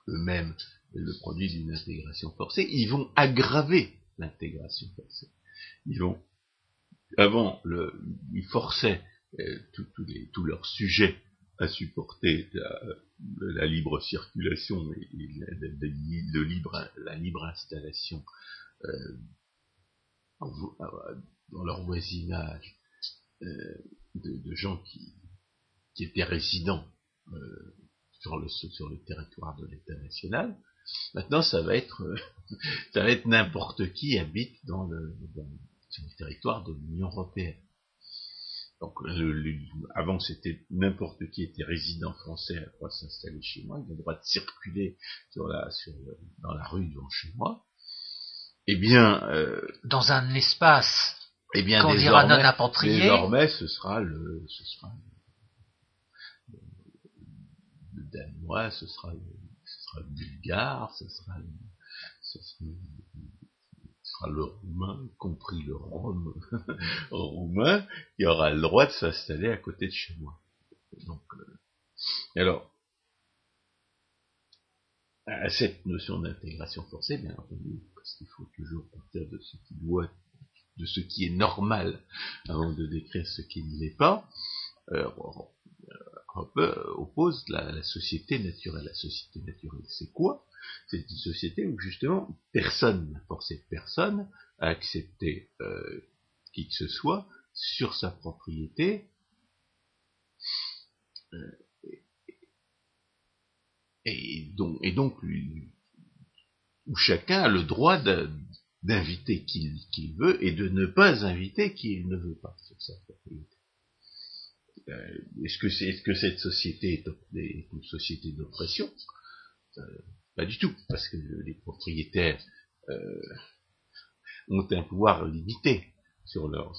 eux-mêmes le produit d'une intégration forcée, ils vont aggraver l'intégration forcée. Ils vont, avant, le, ils forçaient euh, tous leurs sujets à supporter la, libre circulation et, le, libre, la libre installation euh, dans leur voisinage euh, de, gens qui, qui, étaient résidents euh, sur, le, sur le territoire de l'État national. Maintenant, ça va être, euh, ça va être n'importe qui habite dans le, sur le territoire de l'Union européenne. Donc, avant, c'était n'importe qui était résident français à droit s'installer chez moi, il a le droit de circuler sur la, sur dans la rue devant chez moi. Eh bien, euh,
dans un espace
eh bien,
dira non.
Désormais, ce sera le, ce sera le, le danois, ce sera le, ce sera le bulgare, ce sera le, ce sera, ce sera le roumain, compris le rome roumain, qui aura le droit de s'installer à côté de chez moi. Donc, euh, alors, à cette notion d'intégration forcée, bien entendu, parce qu'il faut toujours partir de ce qui doit de ce qui est normal avant de décrire ce qui ne l'est pas, euh, oppose la, société naturelle. La société naturelle, c'est quoi? C'est une société où justement personne n'a forcé personne à accepter euh, qui que ce soit sur sa propriété. Euh, et donc, et donc où chacun a le droit de, d'inviter qui il veut et de ne pas inviter qui il ne veut pas sur sa propriété. Euh, est-ce que, est-ce que cette société est, une société d'oppression? Euh, Pas du tout, parce que les propriétaires euh, ont un pouvoir limité sur leur,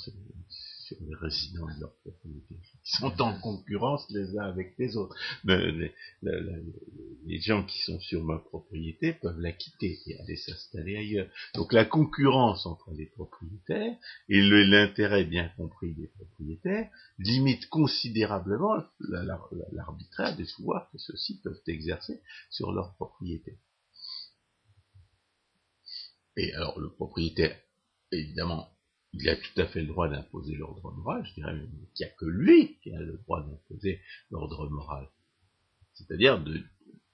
les résidents de leur propriété. Ils sont en concurrence les uns avec les autres. Mais les, gens qui sont sur ma propriété peuvent la quitter et aller s'installer ailleurs. Donc la concurrence entre les propriétaires et l'intérêt bien compris des propriétaires limite considérablement l'arbitraire des pouvoirs que ceux-ci peuvent exercer sur leur propriété. Et alors le propriétaire, évidemment, il a tout à fait le droit d'imposer l'ordre moral, je dirais même qu'il n'y a que lui qui a le droit d'imposer l'ordre moral. C'est-à-dire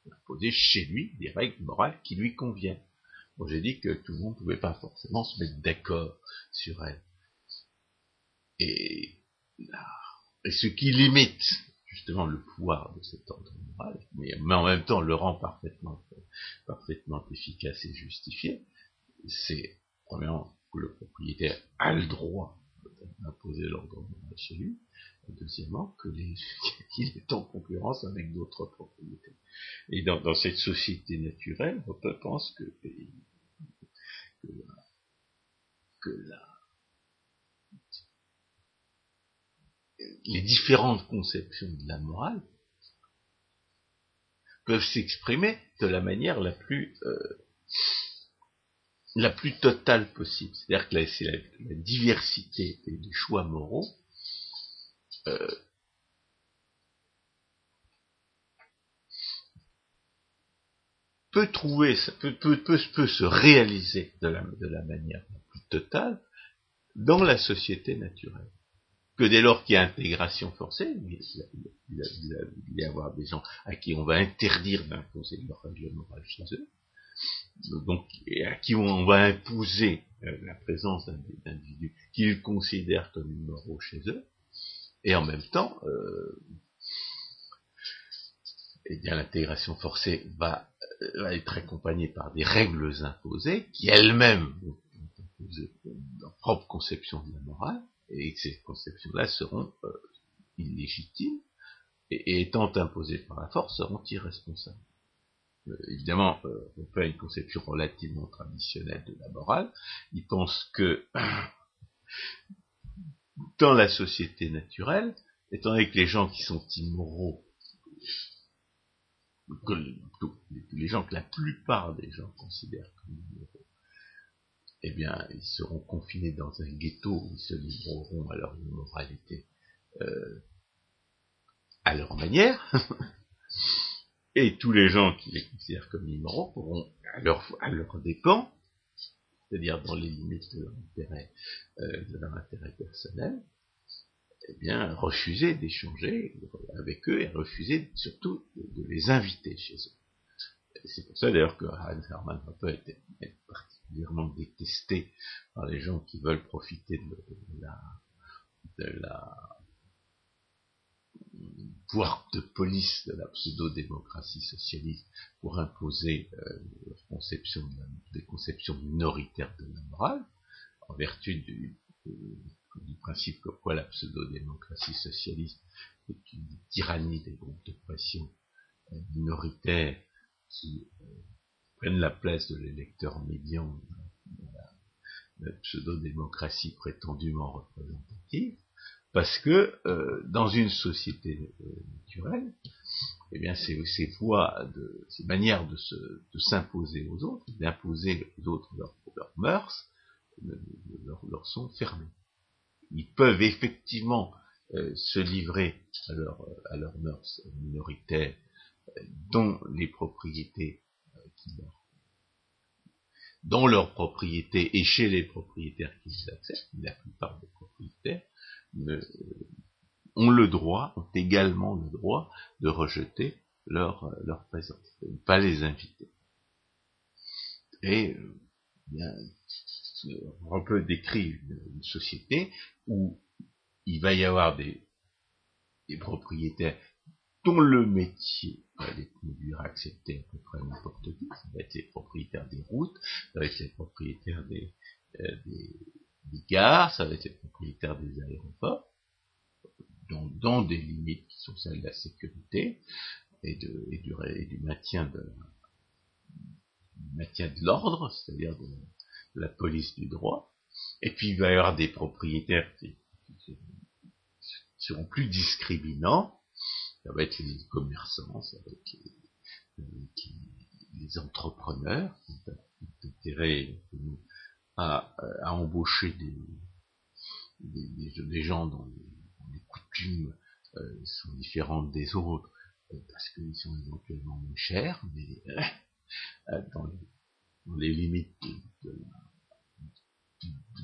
d'imposer chez lui des règles morales qui lui conviennent. Bon, j'ai dit que tout le monde ne pouvait pas forcément se mettre d'accord sur elles. Et, ce qui limite justement le pouvoir de cet ordre moral, mais, mais en même temps le rend parfaitement, parfaitement efficace et justifié, c'est premièrement que le propriétaire a le droit d'imposer l'ordre chez lui, deuxièmement, qu'il est en concurrence avec d'autres propriétaires. Et dans, cette société naturelle, on pense que, que, les différentes conceptions de la morale peuvent s'exprimer de la manière la plus euh, la plus totale possible. C'est-à-dire que c'est la, diversité des, choix moraux euh, peut trouver, peut, peut, se réaliser de la, de la manière la plus totale dans la société naturelle. Que dès lors qu'il y a intégration forcée, il va y avoir des gens à qui on va interdire d'imposer leur règle morale chez eux, donc, à qui on va imposer euh, la présence d'individus qu'ils considèrent comme immoraux chez eux, et en même temps, euh, eh bien l'intégration forcée va, euh, va, être accompagnée par des règles imposées qui elles-mêmes vont imposer leur propre conception de la morale, et que ces conceptions-là seront illégitimes et, étant imposés par la force, seront irresponsables. Euh, évidemment, euh, on fait une conception relativement traditionnelle de la morale. Il pense que dans la société naturelle, étant donné que les gens qui sont immoraux, les gens que la plupart des gens considèrent comme immoraux, eh bien, ils seront confinés dans un ghetto où ils se livreront à leur immoralité euh, à leur manière. Et tous les gens qui les considèrent comme immoraux pourront, à leur, à dépens, c'est-à-dire dans les limites de leur intérêt, euh, de leur intérêt personnel, eh bien, refuser d'échanger avec eux et refuser surtout de, les inviter chez eux. C'est pour ça d'ailleurs que Hans Hermann Hoppe était particulièrement détesté par les gens qui veulent profiter de la pouvoir de police de la pseudo-démocratie socialiste pour imposer euh, conception des conceptions minoritaires de la morale, en vertu du, principe que la pseudo-démocratie socialiste est une tyrannie des groupes de pression euh, minoritaires qui euh, prennent la place de l'électeur médian dans la, pseudo-démocratie prétendument représentative, parce que euh, dans une société naturelle, eh bien ces, voies, de, ces manières de, s'imposer aux autres, d'imposer aux autres leurs mœurs, leur, leur, sont fermées. Ils peuvent effectivement euh, se livrer à leur, à leurs mœurs minoritaires, euh, dont les propriétés euh, qui leur dont leurs propriétés et chez les propriétaires qui acceptent, la plupart des propriétaires ont le droit, ont également le droit de rejeter leur, leur présence, de ne pas les inviter. Et bien, on peut décrire une, société où il va y avoir des, propriétaires dont le métier va les conduire à accepter à peu près n'importe qui. Ça va être les propriétaires des routes, ça va être les propriétaires des, euh, gares, ça va être les propriétaires des aéroports, dans, des limites qui sont celles de la sécurité et, du, maintien de, l'ordre, c'est-à-dire de, la police du droit, et puis il va y avoir des propriétaires qui, seront plus discriminants, ça va être les commerçants, ça va être les, entrepreneurs qui ont intérêt à, à embaucher des, gens dont les, coutumes euh, sont différentes des autres, euh, parce qu'ils sont éventuellement moins chers, mais euh, dans les limites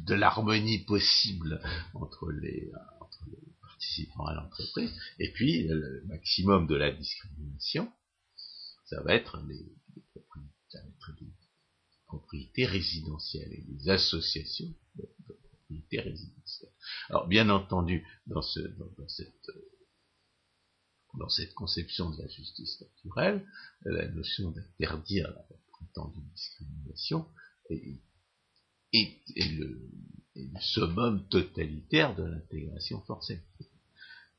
de, l'harmonie possible entre les, participants à l'entreprise, et puis le maximum de la discrimination, ça va être les, propriétés, résidentielles et les associations de, propriétés résidentielles. Alors bien entendu, dans, ce, dans, cette dans cette conception de la justice naturelle, la notion d'interdire la d'une discrimination et, le, summum totalitaire de l'intégration forcée.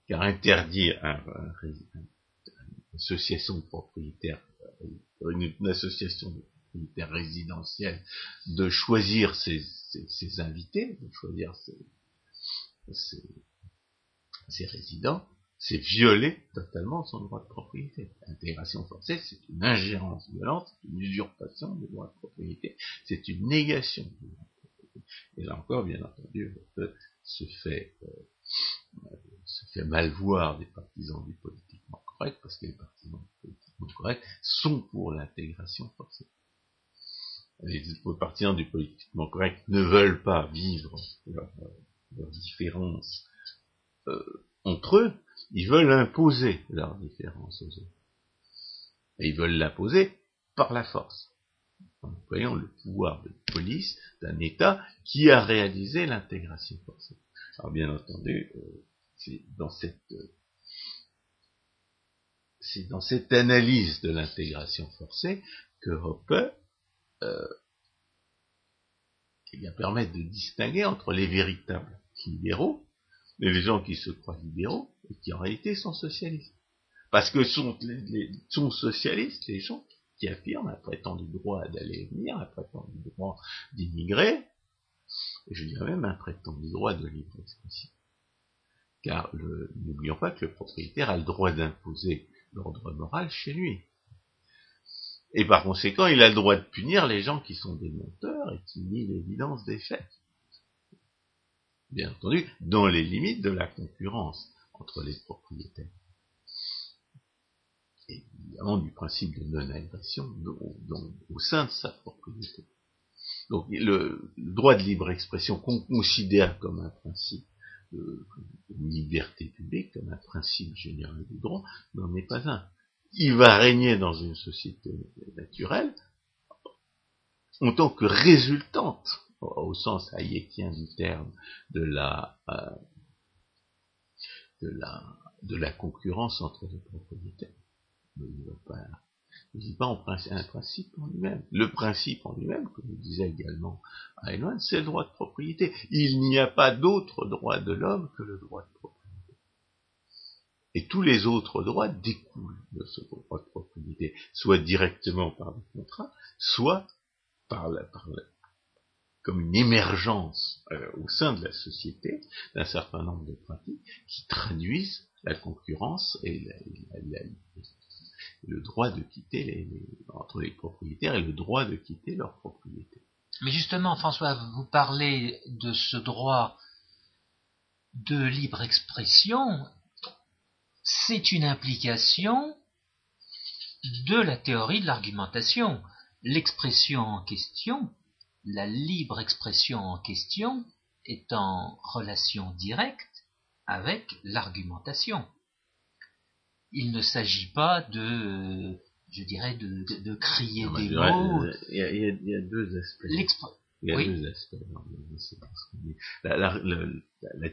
Car interdire une association de propriétaires, une, association de propriétaires résidentiels de choisir ses, invités, de choisir ses résidents, c'est violer totalement son droit de propriété. L'intégration forcée, c'est une ingérence violente, c'est une usurpation du droit de propriété, c'est une négation du droit de propriété. Et là encore, bien entendu, fait, euh, se fait mal voir des partisans du politiquement correct, parce que les partisans du politiquement correct sont pour l'intégration forcée. Les partisans du politiquement correct ne veulent pas vivre leurs différences euh, entre eux, ils veulent imposer leur différence aux autres. Et ils veulent l'imposer par la force, en employant le pouvoir de police d'un État qui a réalisé l'intégration forcée. Alors bien entendu, euh, c'est dans cette euh, c'est dans cette analyse de l'intégration forcée que Hoppe euh, eh bien, de distinguer entre les véritables libéraux les gens qui se croient libéraux et qui en réalité sont socialistes. Parce que sont socialistes les gens qui affirment un prétendu droit d'aller et venir, un prétendu droit d'immigrer, et je dirais même un prétendu droit de libre expression. Car n'oublions pas que le propriétaire a le droit d'imposer l'ordre moral chez lui. Et par conséquent, il a le droit de punir les gens qui sont des menteurs et qui nient l'évidence des faits. Bien entendu, dans les limites de la concurrence entre les propriétaires. Et évidemment du principe de non-agression au sein de sa propriété. Donc le, droit de libre expression qu'on considère comme un principe de, liberté publique, comme un principe général du droit, n'en est pas un. Il va régner dans une société naturelle en tant que résultante, au sens hayekien du terme, de la, euh, de la, de la concurrence entre les propriétaires. Il ne va pas dit pas en principe, un principe en lui-même. Le principe en lui-même, comme le disait également Heinlein, c'est le droit de propriété. Il n'y a pas d'autre droit de l'homme que le droit de propriété. Et tous les autres droits découlent de ce droit de propriété, soit directement par le contrat, soit par la, par comme une émergence euh, au sein de la société d'un certain nombre de pratiques qui traduisent la concurrence et le droit de quitter les, entre les propriétaires et le droit de quitter leur propriété.
Mais justement, François, vous parlez de ce droit de libre expression, c'est une implication de la théorie de l'argumentation. L'expression en question, la libre expression en question, est en relation directe avec l'argumentation il ne s'agit pas de, je dirais, de, de, crier des mots.
Il y, a, il y, a, deux aspects. Aspects.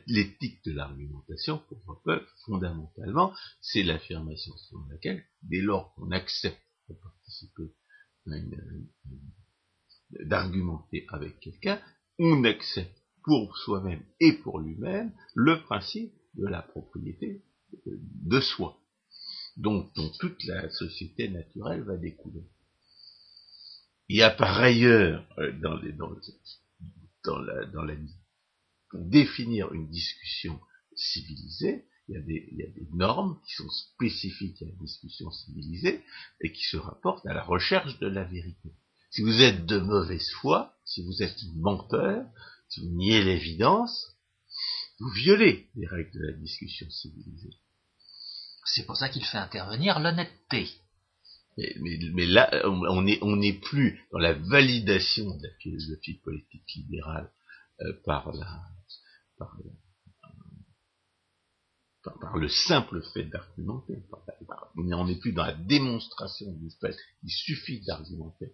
L'éthique de l'argumentation, pour Popper, fondamentalement, c'est l'affirmation selon laquelle, dès lors qu'on accepte de participer d'argumenter avec quelqu'un, on accepte pour soi-même et pour lui-même le principe de la propriété de soi dont, toute la société naturelle va découler. Il y a par ailleurs, euh, dans, dans, la, dans la, pour définir une discussion civilisée, il y, a des, il y, a des, normes qui sont spécifiques à la discussion civilisée et qui se rapportent à la recherche de la vérité. Si vous êtes de mauvaise foi, si vous êtes menteur, si vous niez l'évidence, vous violez les règles de la discussion civilisée.
C'est pour ça qu'il fait intervenir l'honnêteté.
Mais, là, on n'est on plus dans la validation de la philosophie politique libérale euh, par, la, par, le simple fait d'argumenter. On n'en est plus dans la démonstration du fait qu'il suffit d'argumenter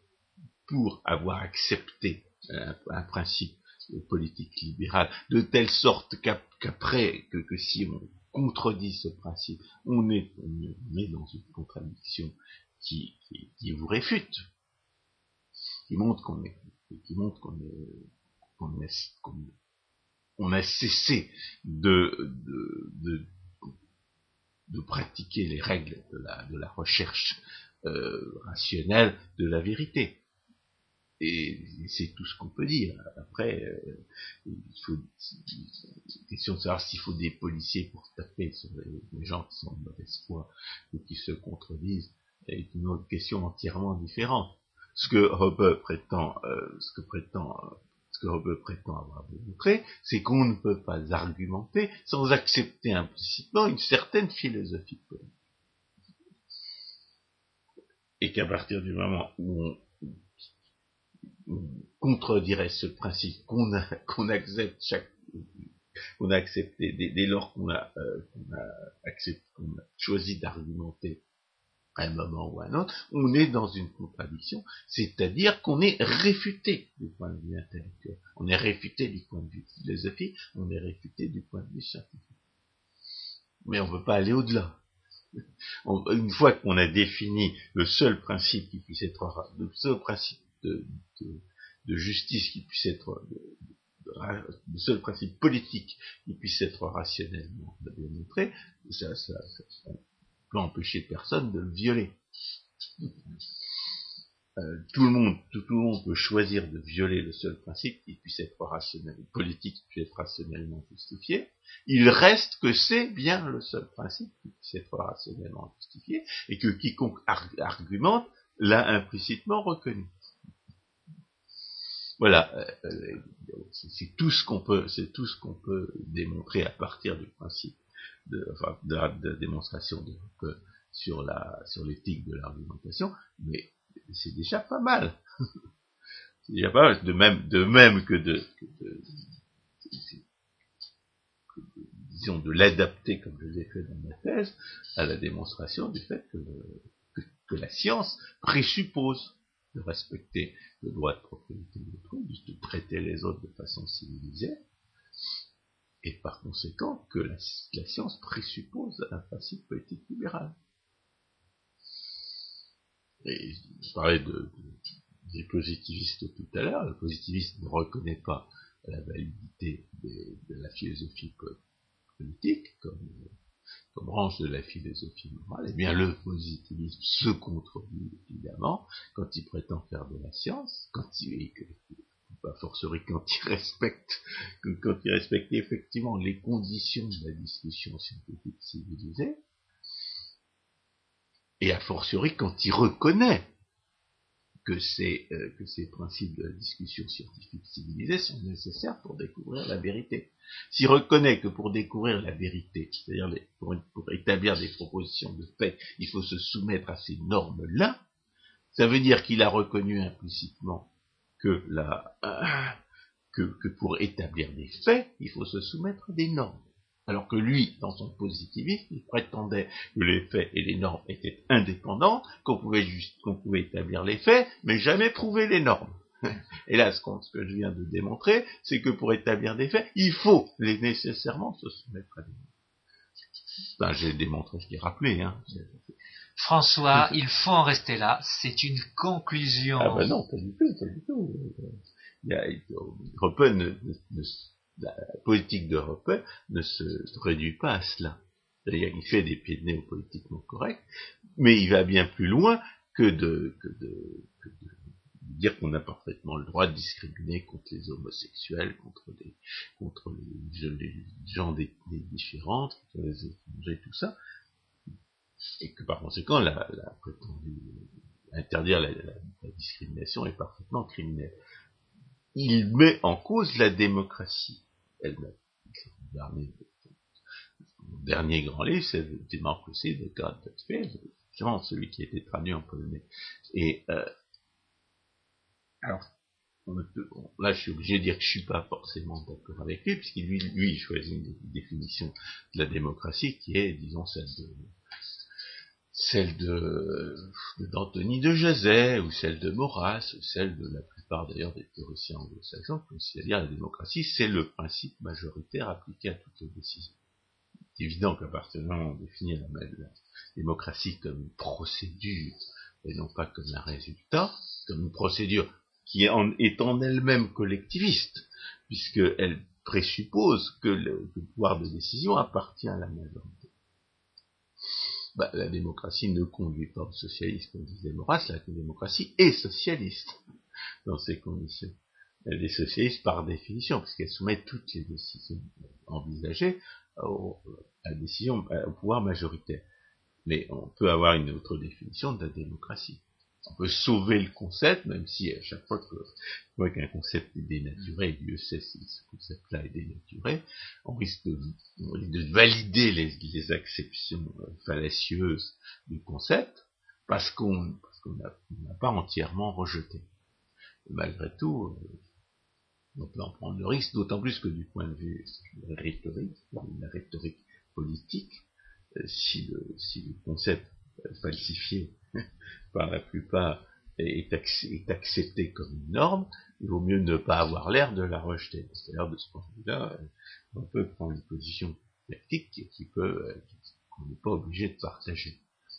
pour avoir accepté un, principe politique libéral, de telle sorte qu'après, que, que si on contredit ce principe, on est, on est dans une contradiction qui, qui, vous réfute, qui montre qu'on est, qui montre qu'on qu'on on a cessé de, de, de, de, pratiquer les règles de la, de la recherche euh, rationnelle de la vérité. Et c'est tout ce qu'on peut dire. Après, euh, il faut question de savoir s'il faut des policiers pour taper sur les, gens qui sont de mauvaise foi ou qui se contredisent est une autre question entièrement différente. Ce que Hoppe prétend, euh, ce que prétend, ce que prétend avoir démontré, c'est qu'on ne peut pas argumenter sans accepter implicitement une certaine philosophie politique. Et qu'à partir du moment où on contredirait ce principe qu'on accepte chaque a accepté dès, lors qu'on a, euh, accepté, qu'on a choisi d'argumenter à un moment ou à un autre, on est dans une contradiction, c'est-à-dire qu'on est réfuté du point de vue intellectuel, on est réfuté du point de vue philosophique, on est réfuté du point de vue scientifique. Mais on ne peut pas aller au-delà. Une fois qu'on a défini le seul principe qui puisse être le seul principe de, justice qui puisse être le seul principe politique qui puisse être rationnellement démontré, ça, peut empêcher personne de le violer. Euh, tout le monde, tout, le monde peut choisir de violer le seul principe qui puisse être rationnel, politique qui puisse être rationnellement justifié. Il reste que c'est bien le seul principe qui puisse être rationnellement justifié et que quiconque argumente l'a implicitement reconnu. Voilà, euh, euh, c'est tout ce qu'on peut, c'est tout ce qu'on peut démontrer à partir du principe de, enfin, de, la, démonstration de, sur la sur l'éthique de l'argumentation, mais c'est déjà pas mal. c'est déjà pas mal, de même, de même que de, disons, de l'adapter, comme je l'ai fait dans ma thèse, à la démonstration du fait que, que, la science présuppose de respecter le droit de propriété de l'autre, de traiter les autres de façon civilisée, et par conséquent que la, science présuppose un principe politique libéral. Et je parlais de, des positivistes tout à l'heure. Le positiviste ne reconnaît pas la validité de la philosophie politique comme, branche de la philosophie morale. Eh bien, le positivisme se contredit évidemment quand il prétend faire de la science, quand il, pas forcerie quand il respecte, effectivement les conditions de la discussion scientifique civilisée, et a fortiori quand il reconnaît que ces, euh, que ces principes de la discussion scientifique civilisée sont nécessaires pour découvrir la vérité. S'il reconnaît que pour découvrir la vérité, c'est-à-dire pour, établir des propositions de fait, il faut se soumettre à ces normes-là, ça veut dire qu'il a reconnu implicitement que, pour établir des faits, il faut se soumettre à des normes alors que lui, dans son positivisme, il prétendait que les faits et les normes étaient indépendants, qu'on pouvait, juste, qu'on pouvait établir les faits, mais jamais prouver les normes. Et là, ce, que je viens de démontrer, c'est que pour établir des faits, il faut les nécessairement se soumettre à des normes. Ben, j'ai démontré, je l'ai rappelé. Hein.
François, il faut en rester là. C'est une conclusion.
Ah ben non, pas du tout, pas du tout. Il y a, ne, ne, la politique d'Europe ne se réduit pas à cela. C'est-à-dire qu'il fait des pieds de nez au politiquement correct, mais il va bien plus loin que de, dire qu'on a parfaitement le droit de discriminer contre les homosexuels, contre les, contre les, gens des, différentes, contre les étrangers, tout ça, et que par conséquent, la, la interdire la, discrimination est parfaitement criminelle. Il met en cause la démocratie elle-même. Dernier, dernier grand livre, c'est Démocratie de God justement celui qui a été traduit en polonais. Et euh, alors, là, je suis obligé de dire que je suis pas forcément d'accord avec lui, puisqu'il lui, lui choisit une définition de la démocratie qui est, disons, celle de celle de d'Anthony de Jazet, ou celle de Maurras, ou celle de la plupart d'ailleurs des théoriciens anglo-saxons, c'est-à-dire la démocratie, c'est le principe majoritaire appliqué à toutes les décisions. C'est évident où on définit la, démocratie comme une procédure, et non pas comme un résultat, comme une procédure qui est en, elle-même collectiviste, puisqu'elle présuppose que le pouvoir de décision appartient à la majorité. Bah, la démocratie ne conduit pas au socialisme, comme disait Maurras, la démocratie est socialiste dans ces conditions. Elle est socialiste par définition, parce qu'elle soumet toutes les décisions envisagées à décision, au pouvoir majoritaire. Mais on peut avoir une autre définition de la démocratie on peut sauver le concept, même si à chaque fois qu'un concept est dénaturé, Dieu sait si ce concept-là est dénaturé, on risque de, valider les, les, acceptions euh, fallacieuses du concept, parce qu'on n'a pas entièrement rejeté. malgré tout, euh, on peut en prendre le risque, d'autant plus que du point de vue rhétorique, la rhétorique politique, euh, si, le, si le concept falsifié par la plupart est, accepté comme une norme, il vaut mieux ne pas avoir l'air de la rejeter. C'est-à-dire, de ce point de vue-là, on peut prendre une position tactique qui peut, qu'on n'est pas obligé de partager.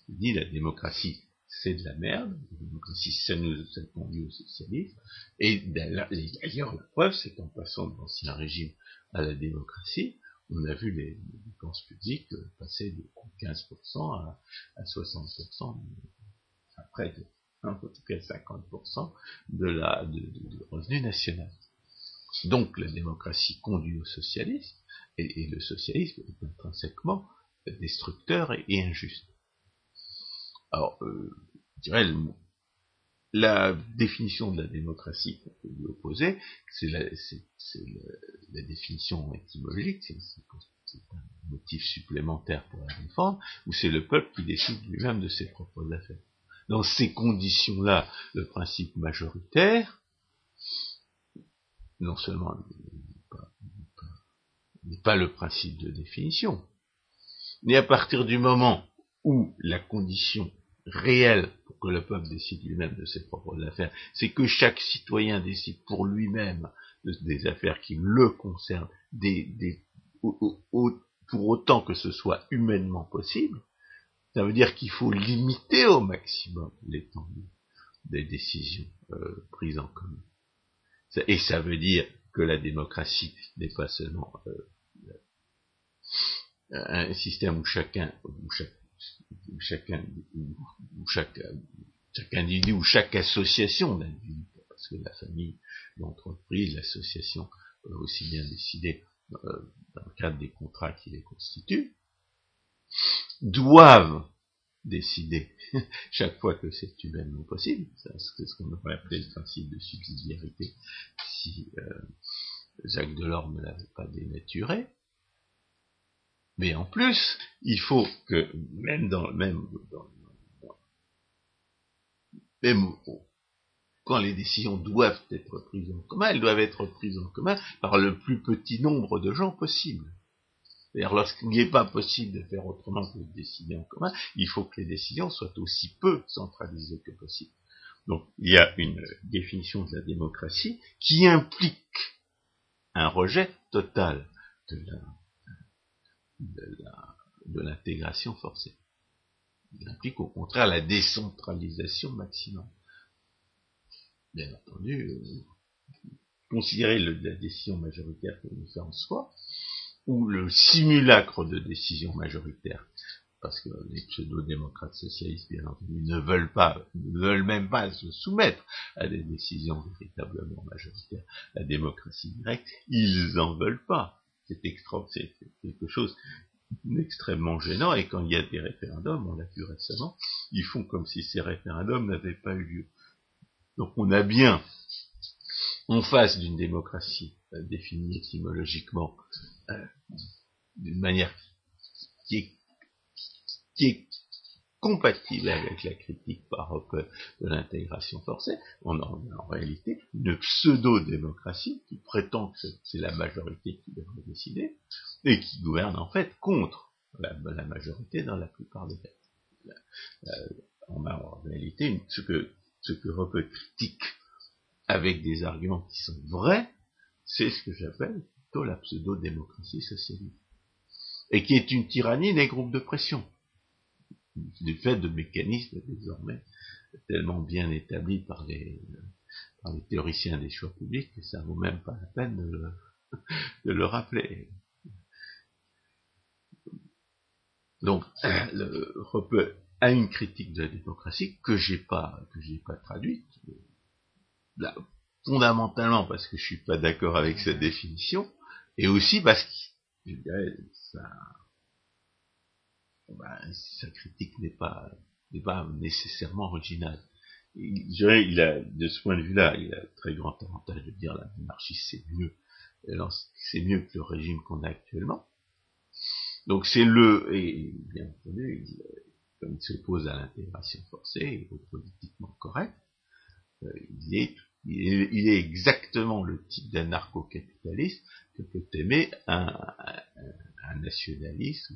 Je dis, la démocratie, c'est de la merde, la démocratie, ça nous ça conduit au socialisme, et d'ailleurs, la preuve, c'est qu'en passant de l'ancien régime à la démocratie, on a vu les, dépenses publiques passer de 15% à, à 60%, en tout cas 50% de la de, revenu national. Donc la démocratie conduit au socialisme, et, le socialisme est intrinsèquement destructeur et, injuste. Alors, euh, je dirais, la définition de la démocratie qu'on peut lui opposer, c'est la, la, définition étymologique, c'est un motif supplémentaire pour la défendre, où c'est le peuple qui décide lui-même de ses propres affaires. Dans ces conditions-là, le principe majoritaire, non seulement n'est pas le principe de définition, mais à partir du moment où la condition réelle pour que le peuple décide lui-même de ses propres affaires, c'est que chaque citoyen décide pour lui-même des affaires qui le concernent, pour autant que ce soit humainement possible, ça veut dire qu'il faut limiter au maximum l'étendue des décisions euh, prises en commun. Et ça veut dire que la démocratie n'est pas seulement euh, un système où chacun, où chaque chacun, ou chaque, chaque individu ou chaque association d'individus, parce que la famille, l'entreprise, l'association peuvent aussi bien décider euh, dans le cadre des contrats qui les constituent, doivent décider chaque fois que c'est humainement possible, c'est ce qu'on aurait appelé le principe de subsidiarité si euh, Jacques Delors ne l'avait pas dénaturé, mais en plus, il faut que, même dans, même même quand les décisions doivent être prises en commun, elles doivent être prises en commun par le plus petit nombre de gens possible. C'est-à-dire, lorsqu'il n'est pas possible de faire autrement que de décider en commun, il faut que les décisions soient aussi peu centralisées que possible. Donc, il y a une définition de la démocratie qui implique un rejet total de la de l'intégration forcée. Il implique au contraire la décentralisation maximum. Bien entendu, euh, considérer la décision majoritaire comme une en soi, ou le simulacre de décision majoritaire, parce que les pseudo-démocrates socialistes, bien entendu, ne veulent pas, ne veulent même pas se soumettre à des décisions véritablement majoritaires. La démocratie directe, ils en veulent pas c'est c'est quelque chose d'extrêmement gênant, et quand il y a des référendums, on l'a vu récemment, ils font comme si ces référendums n'avaient pas eu lieu. Donc on a bien, en face d'une démocratie euh, définie étymologiquement euh, d'une manière qui est, qui est compatible avec la critique par de l'intégration forcée, on a en réalité une pseudo-démocratie qui prétend que c'est la majorité qui devrait décider, et qui gouverne en fait contre la, majorité dans la plupart des cas. On a en réalité ce que ce que Hoppe critique avec des arguments qui sont vrais, c'est ce que j'appelle plutôt la pseudo-démocratie socialiste, et qui est une tyrannie des groupes de pression du fait de mécanismes désormais tellement bien établis par les, par les théoriciens des choix publics que ça vaut même pas la peine de le, de le rappeler. Donc, le Hoppe a une critique de la démocratie que j'ai pas que j'ai pas traduite, fondamentalement parce que je suis pas d'accord avec cette définition, et aussi parce que je dirais, ça, ben, sa critique n'est pas, n'est pas nécessairement originale. Je dirais, il a, de ce point de vue-là, il a très grand avantage de dire la monarchie c'est mieux, c'est mieux que le régime qu'on a actuellement. Donc c'est le, et bien entendu, comme il s'oppose à l'intégration forcée au politiquement correct, euh, il, est, il, est, exactement le type d'anarcho-capitaliste que peut aimer un, un, un nationaliste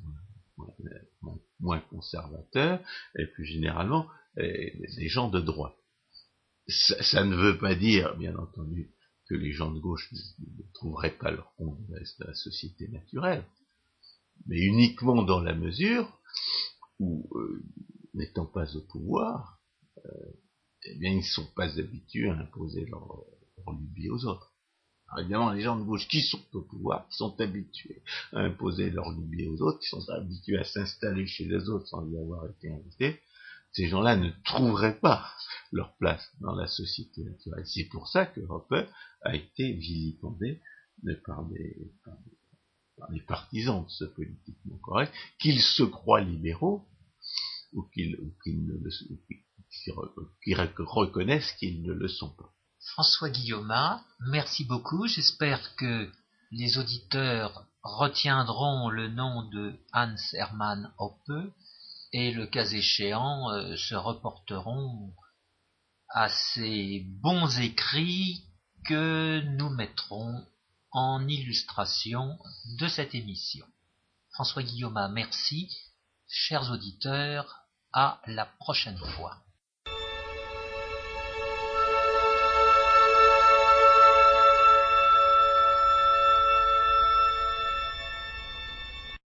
moins conservateurs, et plus généralement des gens de droite. Ça, ne veut pas dire, bien entendu, que les gens de gauche ne, trouveraient pas leur compte dans la société naturelle, mais uniquement dans la mesure où, euh, n'étant pas au pouvoir, euh, eh bien, ils ne sont pas habitués à imposer leur, leur lubie aux autres. évidemment, les gens de gauche qui sont au pouvoir, qui sont habitués à imposer leur idée aux autres, qui sont habitués à s'installer chez les autres sans y avoir été invités, ces gens-là ne trouveraient pas leur place dans la société naturelle. C'est pour ça que Roper a été vilipendé par des, par des, partisans de ce politiquement correct, qu'ils se croient libéraux ou qu'ils reconnaissent qu'ils ne le sont pas.
François Guillaume, merci beaucoup. J'espère que les auditeurs retiendront le nom de Hans Hermann Hoppe et le cas échéant euh, se reporteront à ces bons écrits que nous mettrons en illustration de cette émission. François Guillaume, merci. Chers auditeurs, à la prochaine fois.